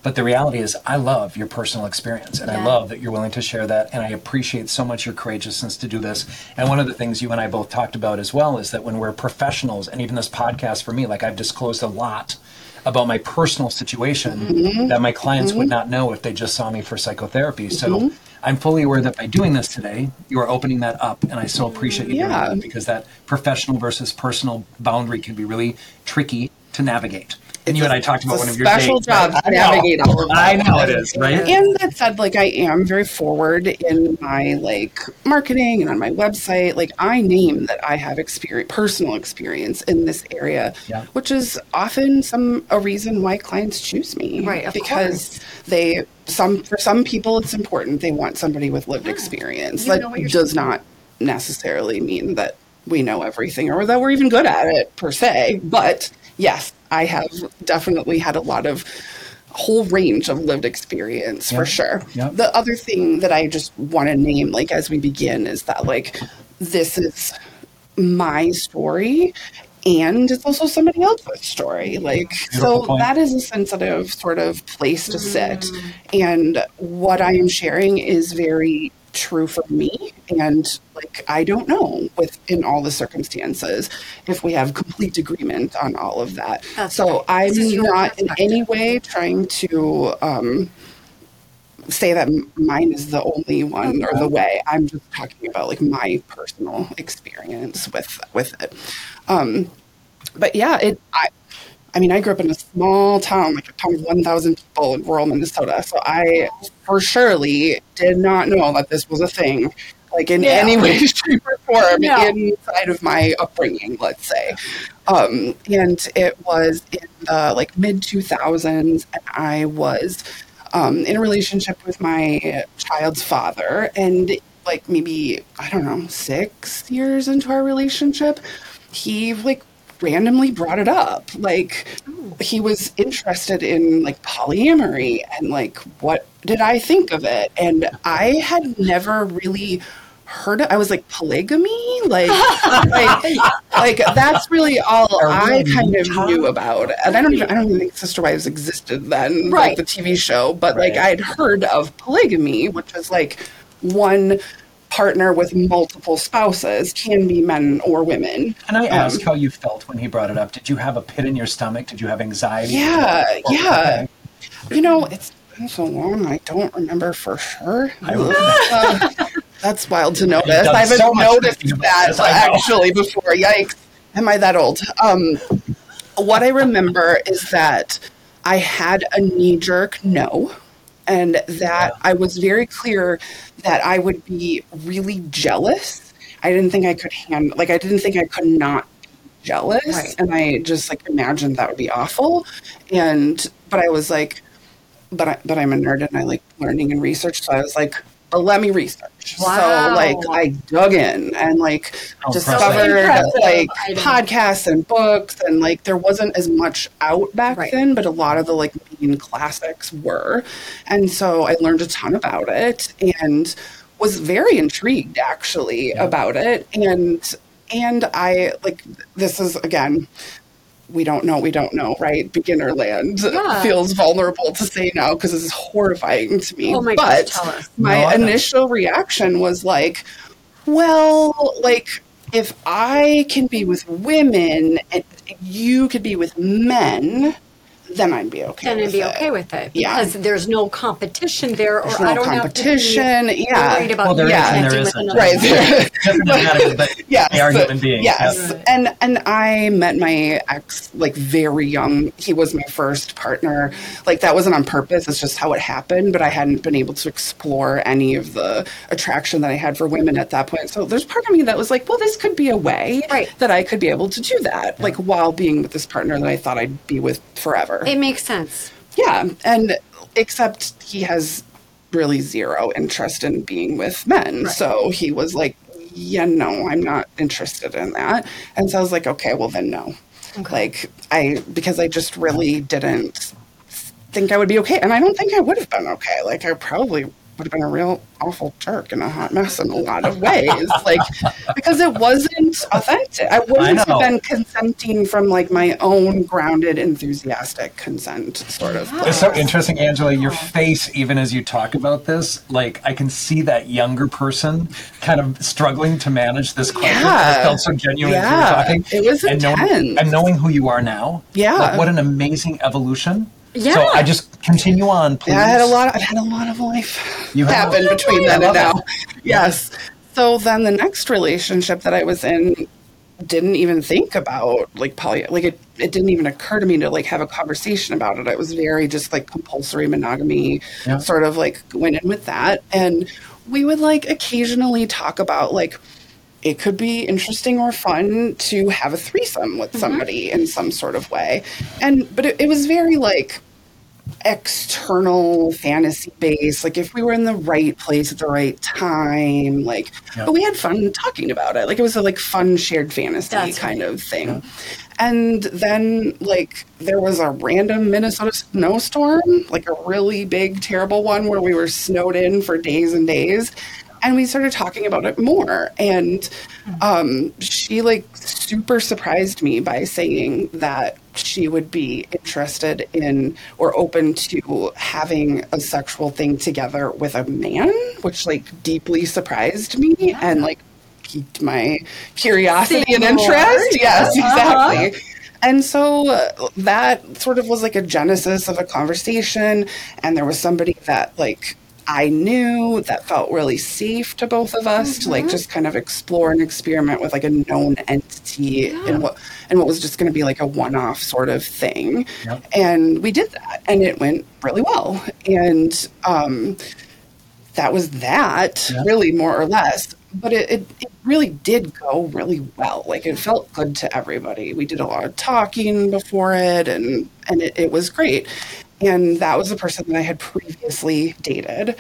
But the reality is, I love your personal experience, and I love that you're willing to share that. And I appreciate so much your courageousness to do this. And one of the things you and I both talked about as well is that when we're professionals, and even this podcast for me, like I've disclosed a lot about my personal situation mm-hmm. that my clients would mm-hmm. not know if they just saw me for psychotherapy. So mm-hmm. I'm fully aware that by doing this today, you are opening that up, and I so appreciate you Yeah. doing that because that professional versus personal boundary can be really tricky to navigate. And you and I talked about one of your special dates. job I know. navigate all of I know it is, right? And that said, like I am very forward in my like marketing and on my website. Like I name that I have experience, personal experience in this area, Yeah. which is often some a reason why clients choose me. Right, of because they some for some people it's important. They want somebody with lived experience. You that know what does not necessarily mean that we know everything or that we're even good at it per se. But yes, I have definitely had a lot of whole range of lived experience Yeah. for sure. Yeah. The other thing that I just want to name, like as we begin, is that like this is my story and it's also somebody else's story like Beautiful so point. that is a sensitive sort of place to sit mm. and what i am sharing is very true for me and like i don't know within all the circumstances if we have complete agreement on all of that That's so right. i'm This is your not in any way trying to um say that mine is the only one or the way. I'm just talking about like my personal experience with with it. Um, but yeah, it. I, I mean, I grew up in a small town, like a town of 1,000 people in rural Minnesota. So I, for surely, did not know that this was a thing, like in any way, shape, or form No. inside of my upbringing, let's say. Um, and it was in the like mid 2000s, and I was um, in a relationship with my child's father. And like maybe, I don't know, six years into our relationship, he like randomly brought it up. Like oh. he was interested in like polyamory and like what did I think of it? And I had never really heard it. I was like polygamy, like, like, like that's really all I kind of knew about. And I don't even I don't even think Sister Wives existed then, Right. like the TV show. But like I'd heard of polygamy, which is like one partner with multiple spouses, can be men or women. Can I Um, ask how you felt when he brought it up? Did you have a pit in your stomach? Did you have anxiety? Yeah, yeah. okay. You know, it's been so long, I don't remember for sure. I Uh, that's wild to notice. I haven't so noticed that this, actually before. Yikes. Am I that old? Um, what I remember is that I had a knee jerk no, and that I was very clear that I would be really jealous. I didn't think I could handle, like, I didn't think I could not be jealous. Right. And I just like imagined that would be awful. And, but I was like, but I, but I'm a nerd and I like learning and research. So I was like, well, let me research. Wow. So like I dug in and like Oh, discovered impressive. like podcasts and books and like there wasn't as much out back Right. then, but a lot of the like main classics were. And so I learned a ton about it and was very intrigued actually about it. And and I like this is again we don't know, we don't know, right? Beginner land Yeah. feels vulnerable to say now because this is horrifying to me. Oh my gosh, but tell us. my No, I know. initial reaction was like, well, like if I can be with women and you could be with men, then I'd be okay. then I'd with be it. okay with it Yeah. because there's no competition there, or There's I no don't competition, have to be yeah. worried about Well, there you and connecting there with isn't. another Right. woman. But yes, they are human beings. Yes, Yep. Right. and and I met my ex like very young. He was my first partner. Like that wasn't on purpose. It's just how it happened. But I hadn't been able to explore any of the attraction that I had for women at that point. So there's part of me that was like, well, this could be a way Right. that I could be able to do that, like while being with this partner that I thought I'd be with forever. It makes sense. Yeah, and except he has really zero interest in being with men. So he was like, "Yeah, no, I'm not interested in that." And so I was like, "Okay, well then no." Like I because I just really didn't think I would be okay, and I don't think I would have been okay. Like I probably would have been a real awful jerk and a hot mess in a lot of ways. like because it wasn't authentic. I wouldn't have been consenting from like my own grounded, enthusiastic consent sort of. It's so interesting, Angela. Your face, even as you talk about this, like I can see that younger person kind of struggling to manage this question. Yeah. It felt so genuine Yeah. talking. It was and knowing, intense. and knowing who you are now. Yeah. like, what an amazing evolution. Yeah. So I just continue on, please. Yeah, I had a lot. Of, I've had a lot of life You have- happen between I then and love now. Yes. So then the next relationship that I was in didn't even think about like poly. Like it, it didn't even occur to me to like have a conversation about it. It was very just like compulsory monogamy, Yeah. sort of like went in with that, and we would like occasionally talk about like it could be interesting or fun to have a threesome with mm-hmm. somebody in some sort of way. And but it, it was very like external fantasy based like if we were in the right place at the right time like Yeah. but we had fun talking about it. Like it was a like fun shared fantasy That's kind of thing. And then like there was a random minnesota snowstorm like a really big terrible one where we were snowed in for days and days and we started talking about it more and um, she like super surprised me by saying that she would be interested in or open to having a sexual thing together with a man which like deeply surprised me and like piqued my curiosity and more. interest yes Uh-huh. exactly and so that sort of was like a genesis of a conversation. And there was somebody that like I knew that felt really safe to both of us to like just kind of explore and experiment with like a known entity and what and what was just going to be like a one-off sort of thing. Yep. And we did that and it went really well. And um that was that Yeah. really more or less but it, it, it really did go really well like it felt good to everybody we did a lot of talking before it and and it, it was great and that was a person that i had previously dated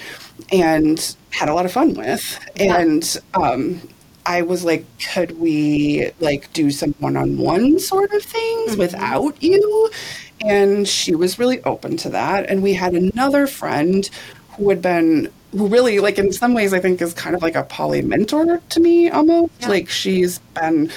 and had a lot of fun with and um I was like, could we like do some one-on-one sort of things without you? And she was really open to that. And we had another friend who had been who really like in some ways I think is kind of like a poly mentor to me almost. Yeah. Like she's been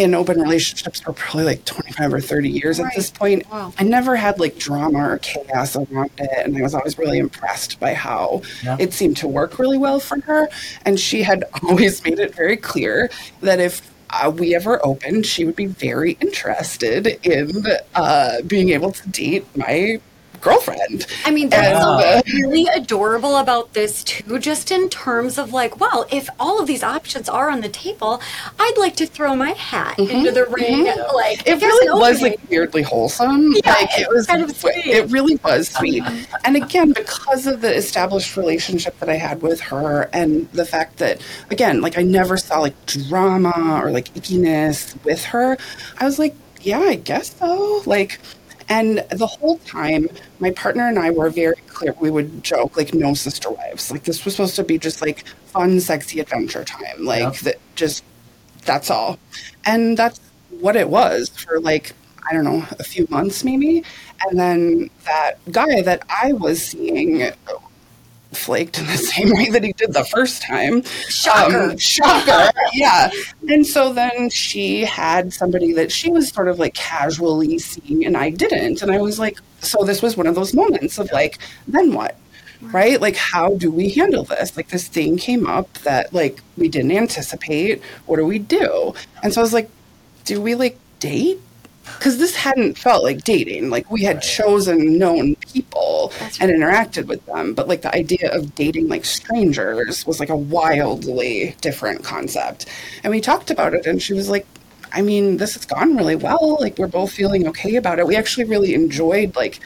in open relationships for probably like 25 or 30 years Right. at this point. Wow. I never had like drama or chaos around it. And I was always really impressed by how Yeah. it seemed to work really well for her. And she had always made it very clear that if uh, we ever opened, she would be very interested in uh, being able to date my girlfriend. I mean, that's uh, really adorable about this too, just in terms of like, well, if all of these options are on the table, I'd like to throw my hat into the ring. Like, Mm-hmm. It really an was opening- like weirdly wholesome. Yeah, like it was kind of sweet. It really was sweet. and again, because of the established relationship that I had with her and the fact that again, like I never saw like drama or like ickiness with her, I was like, yeah, I guess so. Like and the whole time, my partner and I were very clear. We would joke, like, no sister wives. Like, this was supposed to be just like fun, sexy adventure time. Like, Yeah. that just, that's all. And that's what it was for like, I don't know, a few months maybe. And then that guy that I was seeing flaked in the same way that he did the first time. Shocker. Um, shocker. yeah. And so then she had somebody that she was sort of like casually seeing and I didn't. And I was like, so this was one of those moments of like, then what? Right? Like, how do we handle this? Like, this thing came up that like we didn't anticipate. What do we do? And so I was like, do we like date? Because this hadn't felt like dating. Like we had chosen known people That's and interacted with them, but like the idea of dating like strangers was like a wildly different concept. And we talked about it, and she was like, "I mean, this has gone really well. Like we're both feeling okay about it. We actually really enjoyed like."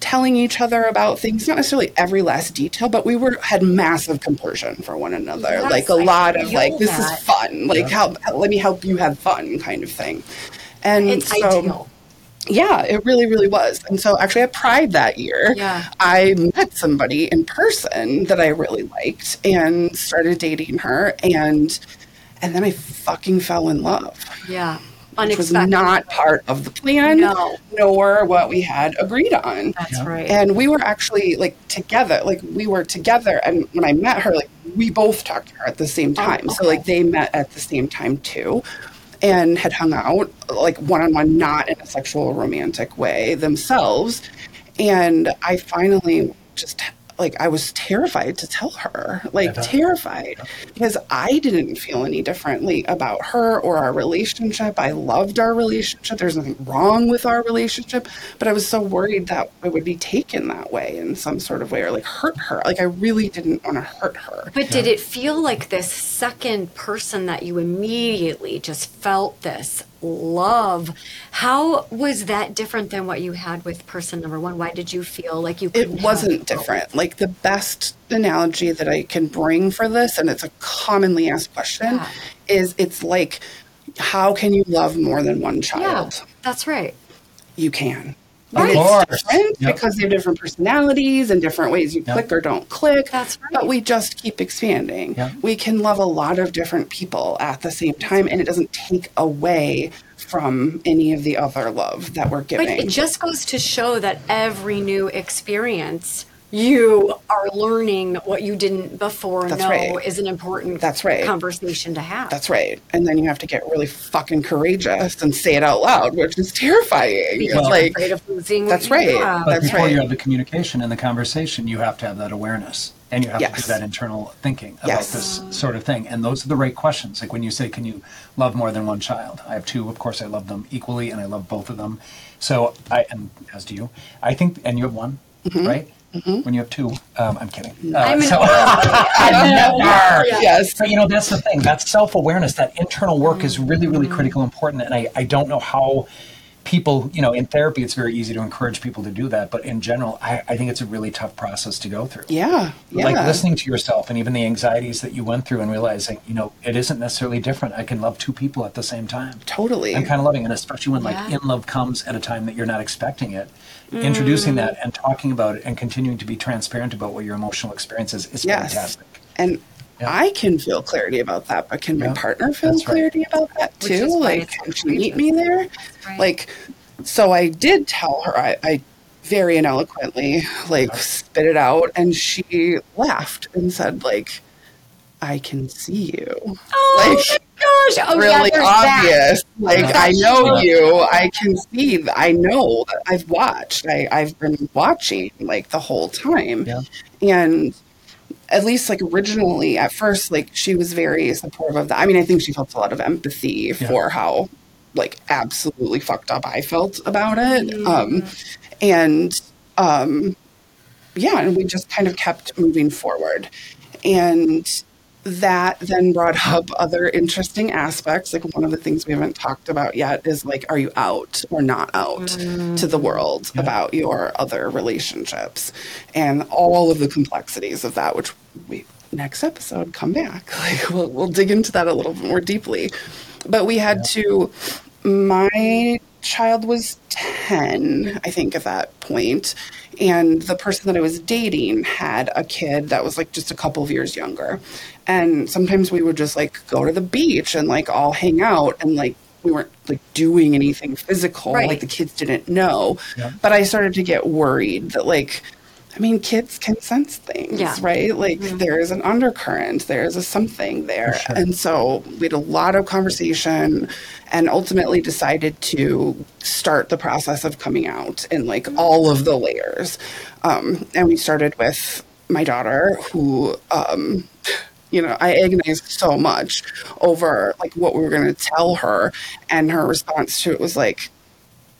telling each other about things not necessarily every last detail but we were had massive compersion for one another Yes, like a I lot of feel like this is fun like how let me help you have fun kind of thing and it's so ideal. yeah, it really, really was. And so actually at Pride that year, Yeah. I met somebody in person that I really liked and started dating her and and then I fucking fell in love. Yeah. Which was not part of the plan, No. nor what we had agreed on. That's Yeah. right. And we were actually like together, like we were together. And when I met her, like we both talked to her at the same oh, time. So okay. like they met at the same time too and had hung out like one on one, not in a sexual romantic way themselves. And I finally just like I was terrified to tell her, like bet. terrified, because I didn't feel any differently about her or our relationship. I loved our relationship. There's nothing wrong with our relationship, but I was so worried that it would be taken that way in some sort of way or like hurt her. Like I really didn't want to hurt her. But did it feel like this second person that you immediately just felt this love? How was that different than what you had with person number one? Why did you feel like you? it wasn't different. Like the best analogy that I can bring for this, and it's a commonly asked question, Yeah. is it's like, how can you love more than one Yeah, child? that's right. You can. Of course. it's different Yep. because they have different personalities and different ways you Yep. click or don't click. That's right. But we just keep expanding. Yep. We can love a lot of different people at the same time, and it doesn't take away from any of the other love that we're But giving. it just goes to show that every new experience, you are learning what you didn't before That's know right. is an important That's right. conversation to have. That's right. And then you have to get really fucking courageous and say it out loud, which is terrifying. Because like, afraid of losing. that's you right. have. But That's before right. you have the communication and the conversation, you have to have that awareness and you have to Yes. do that internal thinking about Yes. this sort of thing. And those are the right questions. Like when you say, Can you love more than one child? I have two. Of course, I love them equally and I love both of them. So I, and as do you, I think, and you have one, Mm-hmm. right? When you have two, um, I'm kidding. Uh, I'm an so- Yeah. yes. but you know, that's the thing. That self awareness, that internal work is really, really Mm-hmm. critical, important. And I, I don't know how people, you know, in therapy, it's very easy to encourage people to do that. But in general, I, I think it's a really tough process to go through. Yeah. Yeah. Like listening to yourself and even the anxieties that you went through and realizing, you know, it isn't necessarily different. I can love two people at the same time. Totally. I'm kind of loving it, especially when like in love comes at a time that you're not expecting it. Introducing that Mm. and talking about it and continuing to be transparent about what your emotional experience is is yes. fantastic. And Yeah. I can feel clarity about that, but can my Yeah. partner feel That's right. clarity about that too? Like, can she meet me there? right. Like, so I did tell her I, I very ineloquently like spit it out and she laughed and said like i can see you Oh like my gosh! Oh yeah, really that. obvious like Yeah. i know you i can see i know i've watched I, i've been watching like the whole time Yeah. and at least like originally at first like she was very supportive of that i mean i think she felt a lot of empathy for how like absolutely fucked up i felt about it um and um yeah and we just kind of kept moving forward and that then brought up other interesting aspects. Like one of the things we haven't talked about yet is like are you out or not out mm. to the world about your other relationships? And all of the complexities of that which we next episode come back. Like we'll, we'll dig into that a little bit more deeply. But we had to my child was 10 i think at that point. And the person that i was dating had a kid that was like just a couple of years younger and sometimes we would just like go to the beach and like all hang out and like we weren't like doing anything physical Right. like the kids didn't know Yeah. but i started to get worried that like I mean, kids can sense things, Yeah. right? Like there is an undercurrent, there is a something there. sure. And so we had a lot of conversation and ultimately decided to start the process of coming out in like all of the layers. Um, and we started with my daughter, who, um, you know, I agonized so much over like what we were going to tell her. And her response to it was like,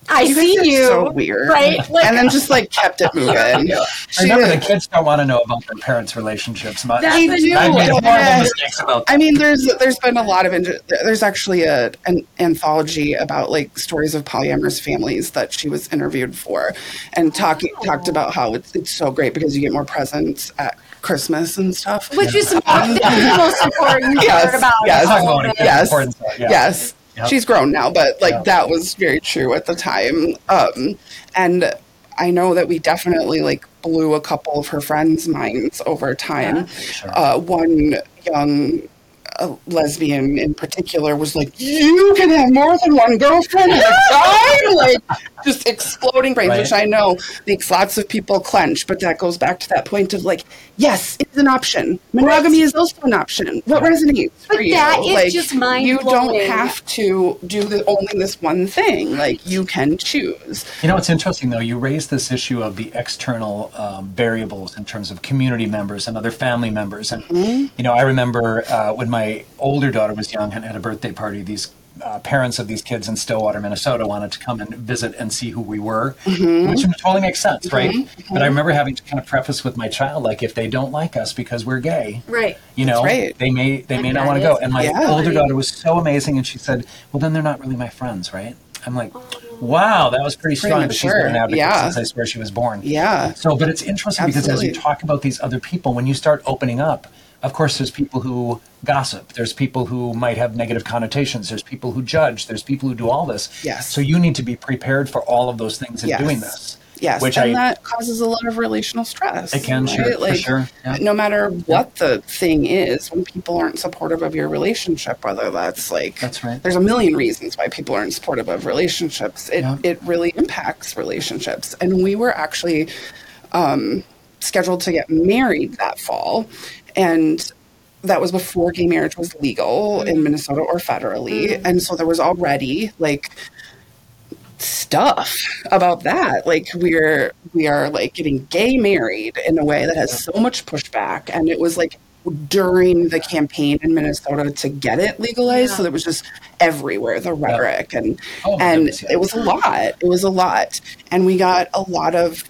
I you see are you. so weird. Right? Like, and then just like kept it moving. She Remember, the kids don't want to know about their parents' relationships. My, That's They do. I've made horrible Yeah. mistakes about that. I mean, there's there's been a lot of there's actually a an anthology about like stories of polyamorous families that she was interviewed for, and talking talked about how it's it's so great because you get more presents at Christmas and stuff. which is the most important Yes, part about yes. the Talk whole about it. thing. yes, yeah. yes. Yep. She's grown now, but like Yeah. that was very true at the time. Um, and I know that we definitely like blew a couple of her friends' minds over time. Sure. Uh, one young uh, lesbian in particular was like, "You can have more than one girlfriend at a time!" like just exploding brains, Right. which I know makes lots of people clench. But that goes back to that point of like, yes, it's an option. Monogamy is also an option. What resonates for But you? that is like, just You don't have to do the, only this one thing. Like you can choose. You know, it's interesting though. You raised this issue of the external um, variables in terms of community members and other family members, and you know, I remember uh, when my older daughter was young and had a birthday party. These uh, parents of these kids in Stillwater, Minnesota, wanted to come and visit and see who we were, which totally makes sense, right? But I remember having to kind of preface with my child, like, if they don't like us because we're gay, Right. you know, right. they may they may not want to go. And my Yeah. older daughter was so amazing, and she said, "Well, then they're not really my friends, right?" I'm like, "Wow, that was pretty strong." But she's been an advocate Yeah. since I swear she was born. Yeah. So, but it's interesting because as you talk about these other people, when you start opening up, of course, there's people who gossip. There's people who might have negative connotations. There's people who judge. There's people who do all this. Yes. So you need to be prepared for all of those things in Yes. doing this. Yes, Which and I that causes a lot of relational stress. It can, sure, for Like, sure, yeah. No matter what the thing is, when people aren't supportive of your relationship, whether that's like That's right. There's a million reasons why people aren't supportive of relationships. It Yeah. it really impacts relationships. And we were actually um, scheduled to get married that fall, and that was before gay marriage was legal mm-hmm. in Minnesota or federally, mm-hmm. and so there was already like stuff about that. Like we're we are like getting gay married in a way that has so much pushback. And it was like during the campaign in Minnesota to get it legalized. So it was just everywhere the rhetoric and Oh, and goodness, yeah. it was a lot. It was a lot. And we got a lot of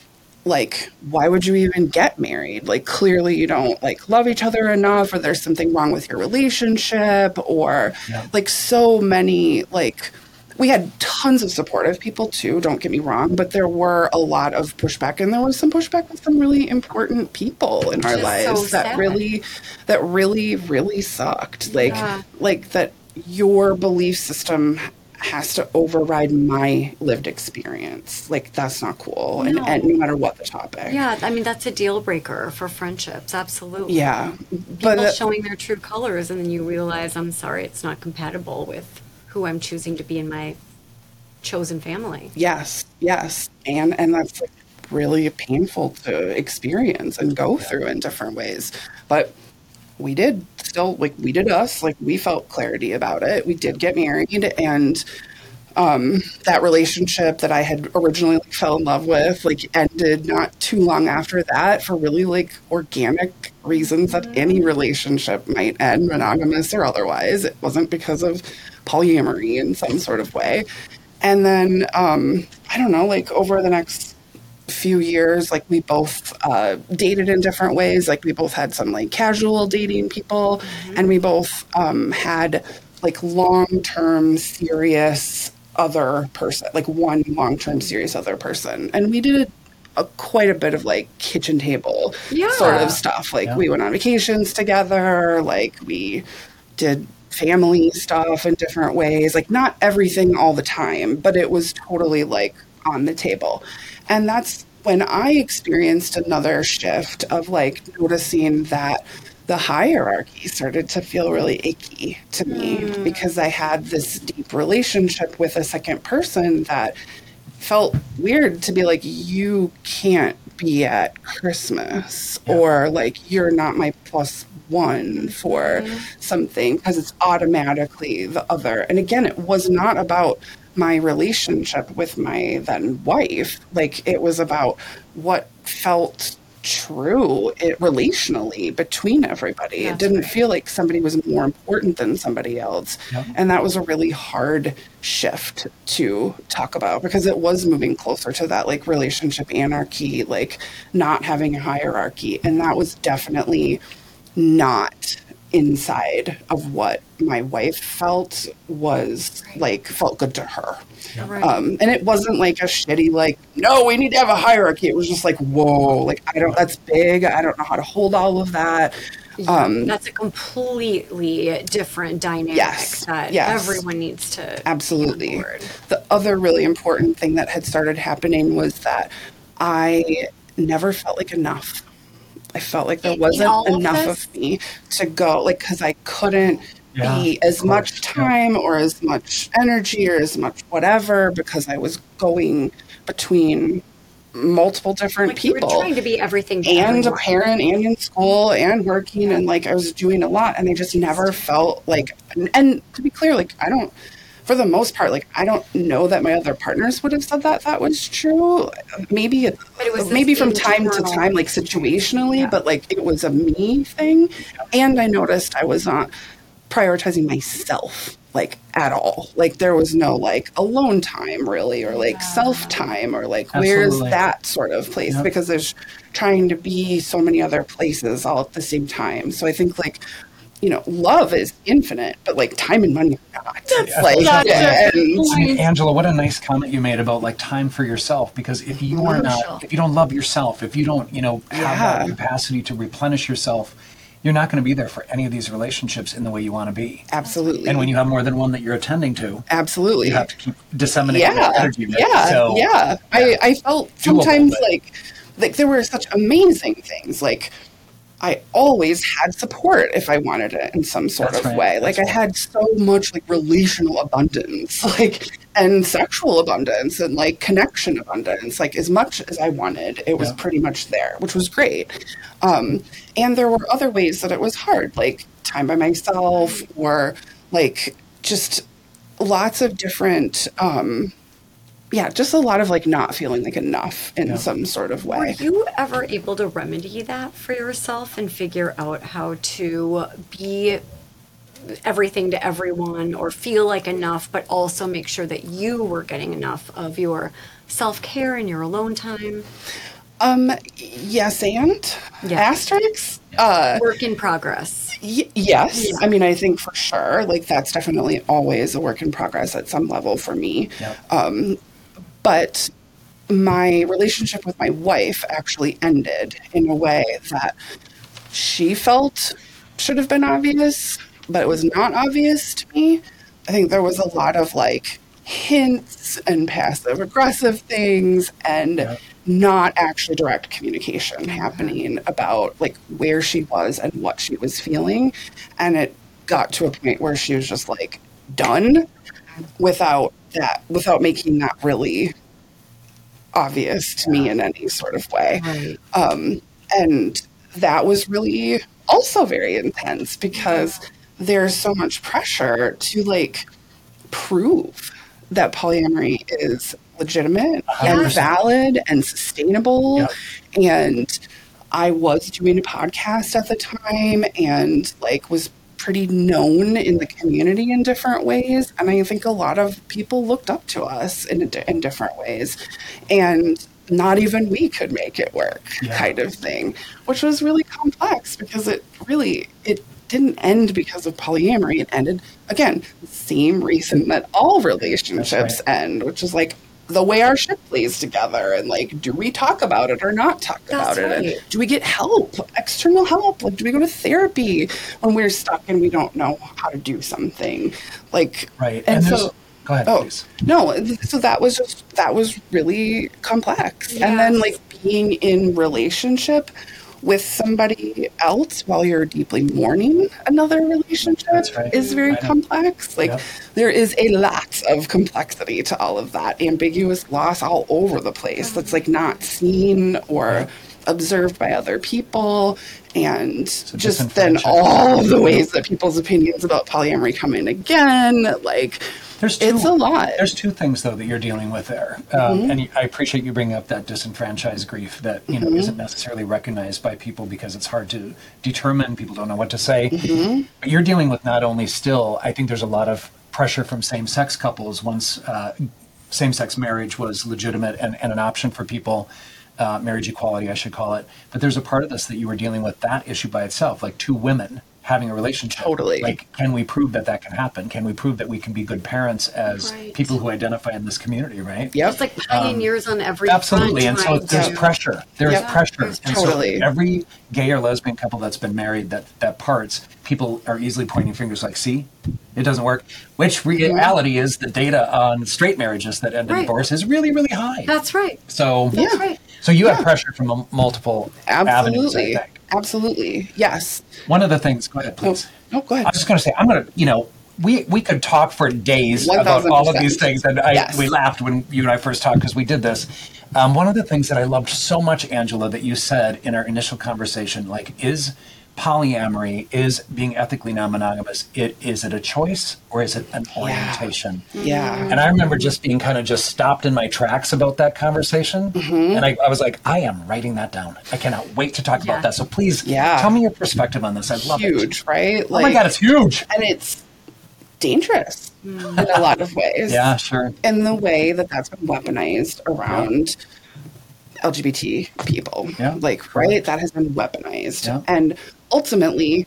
like why would you even get married like clearly you don't like love each other enough or there's something wrong with your relationship or Yeah. like so many like we had tons of supportive people too don't get me wrong but there were a lot of pushback and there was some pushback with some really important people in our Which is so lives that really that really really sucked like Yeah. like that your belief system has to override my lived experience like that's not cool and, No. and no matter what the topic Yeah, I mean that's a deal breaker for friendships. Absolutely. yeah People but uh, showing their true colors, and then you realize, I'm sorry, it's not compatible with who I'm choosing to be in my chosen family. Yes, yes, and and that's like really painful to experience and go through in different ways. But we did still like we did us like we felt clarity about it we did get married and um, that relationship that I had originally like, fell in love with like ended not too long after that for really like organic reasons that any relationship might end, monogamous or otherwise. It wasn't because of polyamory in some sort of way. And then um, I don't know, like over the next few years, like we both uh, dated in different ways. Like we both had some like casual dating people, mm-hmm. and we both um, had like long term serious other person, like one long term serious other person. And we did a, quite a bit of like kitchen table yeah. sort of stuff. Like yeah. we went on vacations together, like we did family stuff in different ways. Like not everything all the time, but it was totally like on the table. And that's when I experienced another shift of like noticing that the hierarchy started to feel really icky to me mm. because I had this deep relationship with a second person that felt weird to be like, you can't be at Christmas, yeah. or like, you're not my plus one for mm. something because it's automatically the other. And again, it was not about my relationship with my then wife. Like, it was about what felt true it relationally between everybody. That's it didn't right. feel like somebody was more important than somebody else. Yep. And that was a really hard shift to talk about because it was moving closer to that like relationship anarchy, like not having a hierarchy. And that was definitely not inside of what my wife felt was like felt good to her. Right. Um, and it wasn't like a shitty like no we need to have a hierarchy. It was just like whoa like I don't that's big. I don't know how to hold all of that. Um, that's a completely different dynamic yes, that yes. everyone needs to absolutely. The other really important thing that had started happening was that I never felt like enough I felt like there wasn't enough of, of, me to go, like, because I couldn't yeah, be as much time yeah. or as much energy or as much whatever because I was going between multiple different like people. trying to be everything and everyone. a parent and in school and working and like I was doing a lot and I just never felt like and to be clear like I don't for the most part, like I don't know that my other partners would have said that that was true. Maybe it, it was maybe from time to time, like situationally, yeah. but like it was a me thing. And I noticed I was not prioritizing myself like at all. Like there was no like alone time really or like yeah. self time or like Absolutely. where's that sort of place yep. because there's trying to be so many other places all at the same time. So I think like you know, love is infinite, but like time and money are not. That's like, yeah, and, Angela, what a nice comment you made about like time for yourself. Because if you are not, if you don't love yourself, if you don't, you know, have yeah. that capacity to replenish yourself, you're not going to be there for any of these relationships in the way you want to be. Absolutely. And when you have more than one that you're attending to, absolutely, you have to keep disseminating yeah. that energy. Yeah, so, yeah. yeah. I, I felt sometimes like like there were such amazing things like I always had support if I wanted it in some sort That's of right. way. Like I had so much like relational abundance, like and sexual abundance and like connection abundance. Like as much as I wanted, it was yeah. pretty much there, which was great. Um, and there were other ways that it was hard, like time by myself or like just lots of different um, yeah, just a lot of like not feeling like enough in yeah. some sort of way. Were you ever able to remedy that for yourself and figure out how to be everything to everyone or feel like enough, but also make sure that you were getting enough of your self care and your alone time? Um, yes, and yeah. asterisks. Uh, work in progress. Y- yes, yeah. I mean, I think for sure, like that's definitely always a work in progress at some level for me. Yep. Um, but my relationship with my wife actually ended in a way that she felt should have been obvious, but it was not obvious to me. I think there was a lot of like hints and passive aggressive things and yeah. not actually direct communication happening about like where she was and what she was feeling. And it got to a point where she was just like done without that without making that really obvious to me in any sort of way. Right. Um, and that was really also very intense because there's so much pressure to like prove that polyamory is legitimate and 100%. valid and sustainable. Yep. And I was doing a podcast at the time and like was pretty known in the community in different ways. And I think a lot of people looked up to us in, in different ways. And not even we could make it work Yeah. kind of thing, which was really complex because it really, it didn't end because of polyamory. It ended, again, the same reason that all relationships end, which is like the way our ship plays together and like, do we talk about it or not talk That's about it? And do we get help, external help? Like, do we go to therapy when we're stuck and we don't know how to do something? Like, Right. And, And so, go ahead, oh, please. no, so that was just, that was really complex. And then, like, being in relationship with somebody else while you're deeply mourning another relationship right. is very I know. complex. Like, Yep. there is a lot of complexity to all of that. Ambiguous loss all over the place that's like not seen or observed by other people. And just then all of the ways that people's opinions about polyamory come in again. Like, There's two, it's a lot. There's two things though that you're dealing with there, um, and I appreciate you bringing up that disenfranchised grief that you know isn't necessarily recognized by people because it's hard to determine. People don't know what to say. But you're dealing with not only still. I think there's a lot of pressure from same-sex couples once uh, same-sex marriage was legitimate and, and an option for people. Uh, marriage equality, I should call it. But there's a part of this that you were dealing with that issue by itself, like two women having a relationship. Totally. Like, can we prove that that can happen? Can we prove that we can be good parents as Right. people who identify in this community, right? Yep. It's like pioneers on every Absolutely. And so trying there's to- pressure. There's Yep. pressure. There's And totally. so every gay or lesbian couple that's been married that, that parts, people are easily pointing fingers like, see, it doesn't work. Which reality is the data on straight marriages that end in Right. divorce is really, really high. That's right. so, That's Yeah. right. So you have pressure from multiple avenues, Absolutely. think. Absolutely. Yes. One of the things, go ahead, Oh, please. no, go ahead. I was just going to say, I'm going to, you know, we we could talk for days about all of these things, and I, Yes. we laughed when you and I first talked because we did this. Um, one of the things that I loved so much, Angela, that you said in our initial conversation, like, is polyamory, is being ethically non-monogamous, it is it a choice or is it an orientation? Yeah. And I remember just being kind of just stopped in my tracks about that conversation. Mm-hmm. And I, I was like, I am writing that down. I cannot wait to talk Yeah. about that. So please Yeah. tell me your perspective on this. I love it. Huge, right? Oh my God, it's huge. and it's dangerous in a lot of ways. Yeah, sure. In the way that that's been weaponized around LGBT people. Yeah. Like, right? That has been weaponized. Yeah. And ultimately,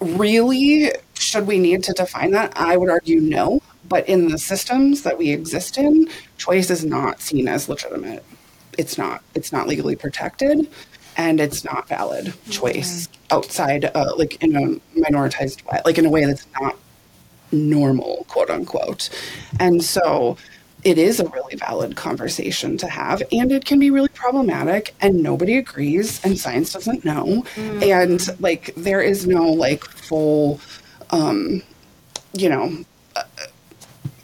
really, should we need to define that? I would argue no. But in the systems that we exist in, choice is not seen as legitimate. It's not. It's not legally protected, and it's not valid choice outside, uh, like in a minoritized way, like in a way that's not normal, quote unquote. And so it is a really valid conversation to have, and it can be really problematic, and nobody agrees, and science doesn't know. And like, there is no like full, um, you know, uh,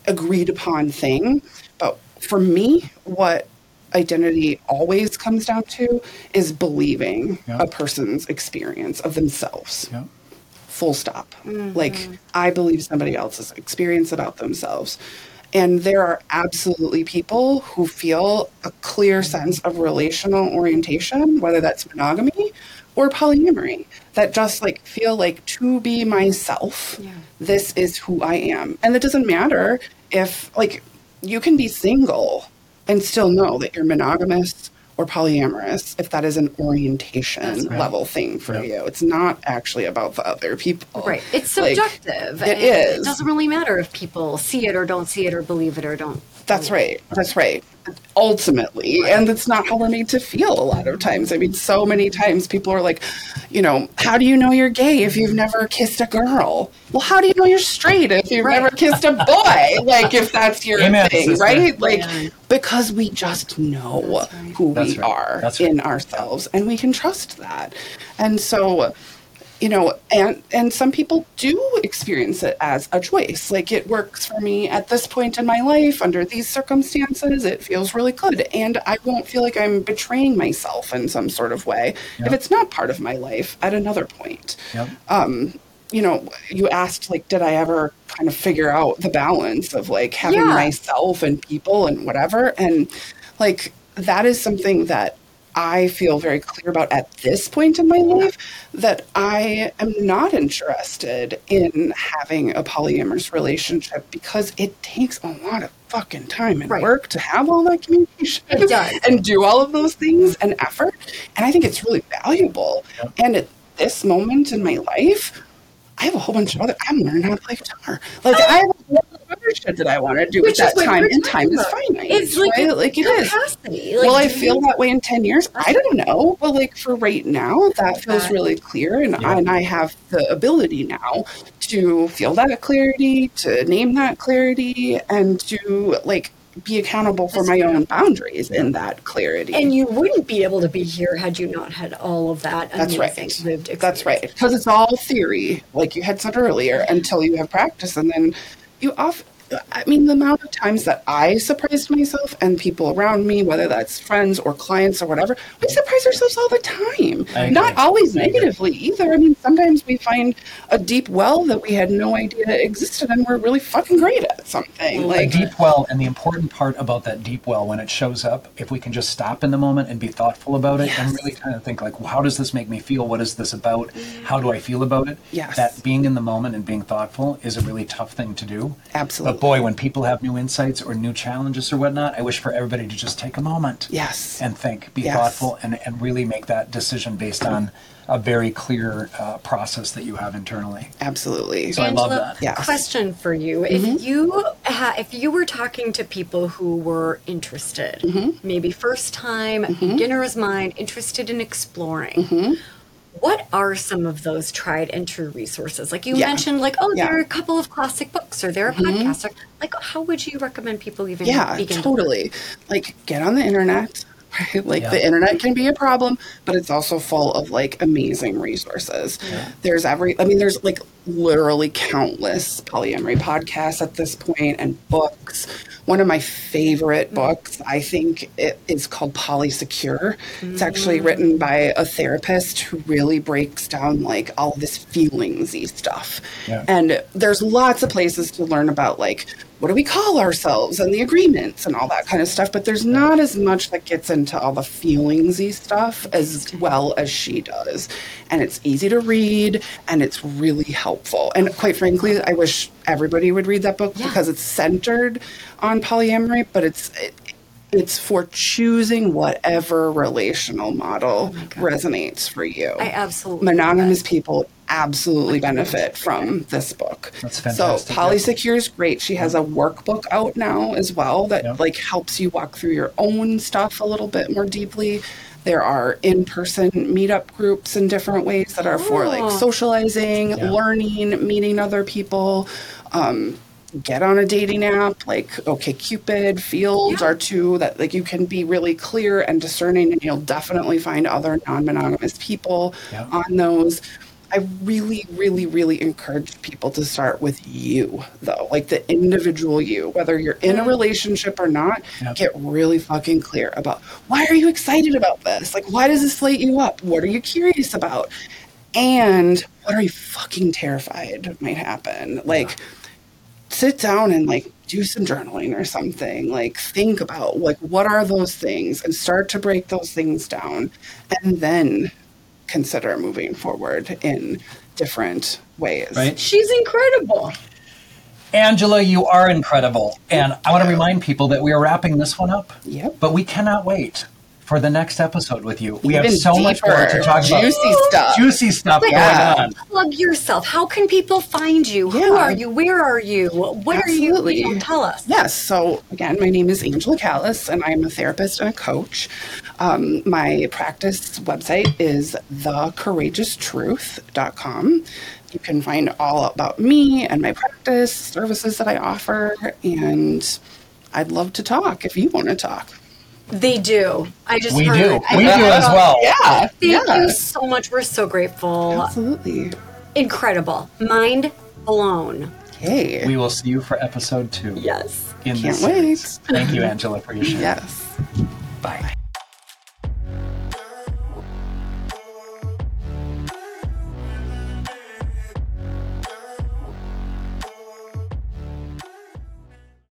agreed upon thing. But for me, what identity always comes down to is believing Yeah. a person's experience of themselves Yeah. full stop. Like, I believe somebody else's experience about themselves. And there are absolutely people who feel a clear sense of relational orientation, whether that's monogamy or polyamory, that just like feel like to be myself, Yeah. this is who I am. And it doesn't matter if, like, you can be single and still know that you're monogamous or polyamorous if that is an orientation right. level thing for Yeah. you. It's not actually about the other people. Right. It's subjective. it and is. It doesn't really matter if people see it or don't see it or believe it or don't. That's right. That's right. Ultimately, and that's not how we're made to feel a lot of times. I mean, so many times people are like, you know, how do you know you're gay if you've never kissed a girl? Well, how do you know you're straight if you've Right. never kissed a boy? Like, if that's your Amen, thing, sister. right? Like, Right. because we just know That's right. who That's we right. are That's right. in ourselves and we can trust that. And so, you know, and and some people do experience it as a choice. Like it works for me at this point in my life under these circumstances. It feels really good, and I won't feel like I'm betraying myself in some sort of way Yep. if it's not part of my life at another point. Yep. Um, you know, you asked like, did I ever kind of figure out the balance of like having Yeah. myself and people and whatever, and like that is something that I feel very clear about at this point in my life that I am not interested in having a polyamorous relationship because it takes a lot of fucking time and Right. work to have all that communication and do all of those things and effort. And I think it's really valuable. And at this moment in my life, I have a whole bunch of other. I'm learning how to play guitar. Like oh. I have a whole bunch of other shit that I want to do Which with that is what time, we're and time talking is about. finite. It's like right? a like it is. capacity. Like, Will I feel you- that way in ten years? I don't know. But like for right now, that feels that. really clear, and Yeah. and I have the ability now to feel that clarity, to name that clarity, and to like be accountable for my own boundaries in that clarity. And you wouldn't be able to be here had you not had all of that That's right. lived experience. That's right. Because it's all theory, like you had said earlier, until you have practice. And then you off. I mean, the amount of times that I surprised myself and people around me, whether that's friends or clients or whatever, we surprise ourselves all the time. Not always negatively either. I mean, sometimes we find a deep well that we had no idea existed and we're really fucking great at something. Like a deep well and the important part about that deep well when it shows up if we can just stop in the moment and be thoughtful about it and Yes. really kind of think like well, how does this make me feel what is this about how do i feel about it Yes. that being in the moment and being thoughtful is a really tough thing to do Absolutely. but boy when people have new insights or new challenges or whatnot i wish for everybody to just take a moment yes. and think be Yes. thoughtful and, and really make that decision based on a very clear uh, process that you have internally Absolutely. So I love that. Yes. Question for you: If mm-hmm. you ha- if you were talking to people who were interested, mm-hmm. maybe first time, mm-hmm. beginner's mind, interested in exploring. What are some of those tried and true resources? Like you Yeah. mentioned, like oh, Yeah. there are a couple of classic books, or there are mm-hmm. podcasts. Or, like, how would you recommend people even yeah begin? totally like get on the internet right like Yeah. the internet can be a problem but it's also full of like amazing resources there's every i mean there's like literally countless polyamory podcasts at this point and books. One of my favorite mm. books i think it is called polysecure. It's actually mm. written by a therapist who really breaks down like all this feelingsy stuff. Yeah. and there's lots of places to learn about like what do we call ourselves and the agreements and all that kind of stuff but there's not as much that gets into all the feelingsy stuff as well as she does. And it's easy to read and it's really helpful and quite frankly i wish everybody would read that book Yeah. because it's centered on polyamory but it's it, it's for choosing whatever relational model resonates for you I absolutely monogamous people absolutely benefit from this book. That's fantastic, So Polysecure is great. She has a workbook out now as well that Yeah. like helps you walk through your own stuff a little bit more deeply. There are in-person meetup groups in different ways that are for like Oh. socializing, Yeah. learning, meeting other people. Um, get on a dating app like OkCupid, Fields Yeah. are two that like you can be really clear and discerning, and you'll definitely find other non-monogamous people Yeah. on those. I really, really, really encourage people to start with you, though, like the individual you, whether you're in a relationship or not. Yep. Get really fucking clear about why are you excited about this? Like, why does this light you up? What are you curious about? And what are you fucking terrified might happen? Like, sit down and like do some journaling or something like think about like what are those things and start to break those things down and then consider moving forward in different ways right She's incredible. Angela, you are incredible. And I want to remind people that we are wrapping this one up. Yep. But we cannot wait for the next episode with you. We have Even so much more to deeper, talk about. juicy oh, stuff Juicy stuff Yeah. going on. Plug yourself. How can people find you? Who are you? Where are you? What Absolutely. are you? Tell us. Yes. So again, my name is Angela Callais, and I'm a therapist and a coach. Um, my practice website is thecourageoustruth.com. You can find all about me and my practice, services that I offer, and I'd love to talk if you want to talk. They do. I just We heard. do. I- We do as well. Yeah. Thank yeah. you so much. We're so grateful. Absolutely. Incredible. Mind blown. Okay. We will see you for episode two. Yes. In Can't this series. wait. Thank you, Angela, for your share. yes. Bye.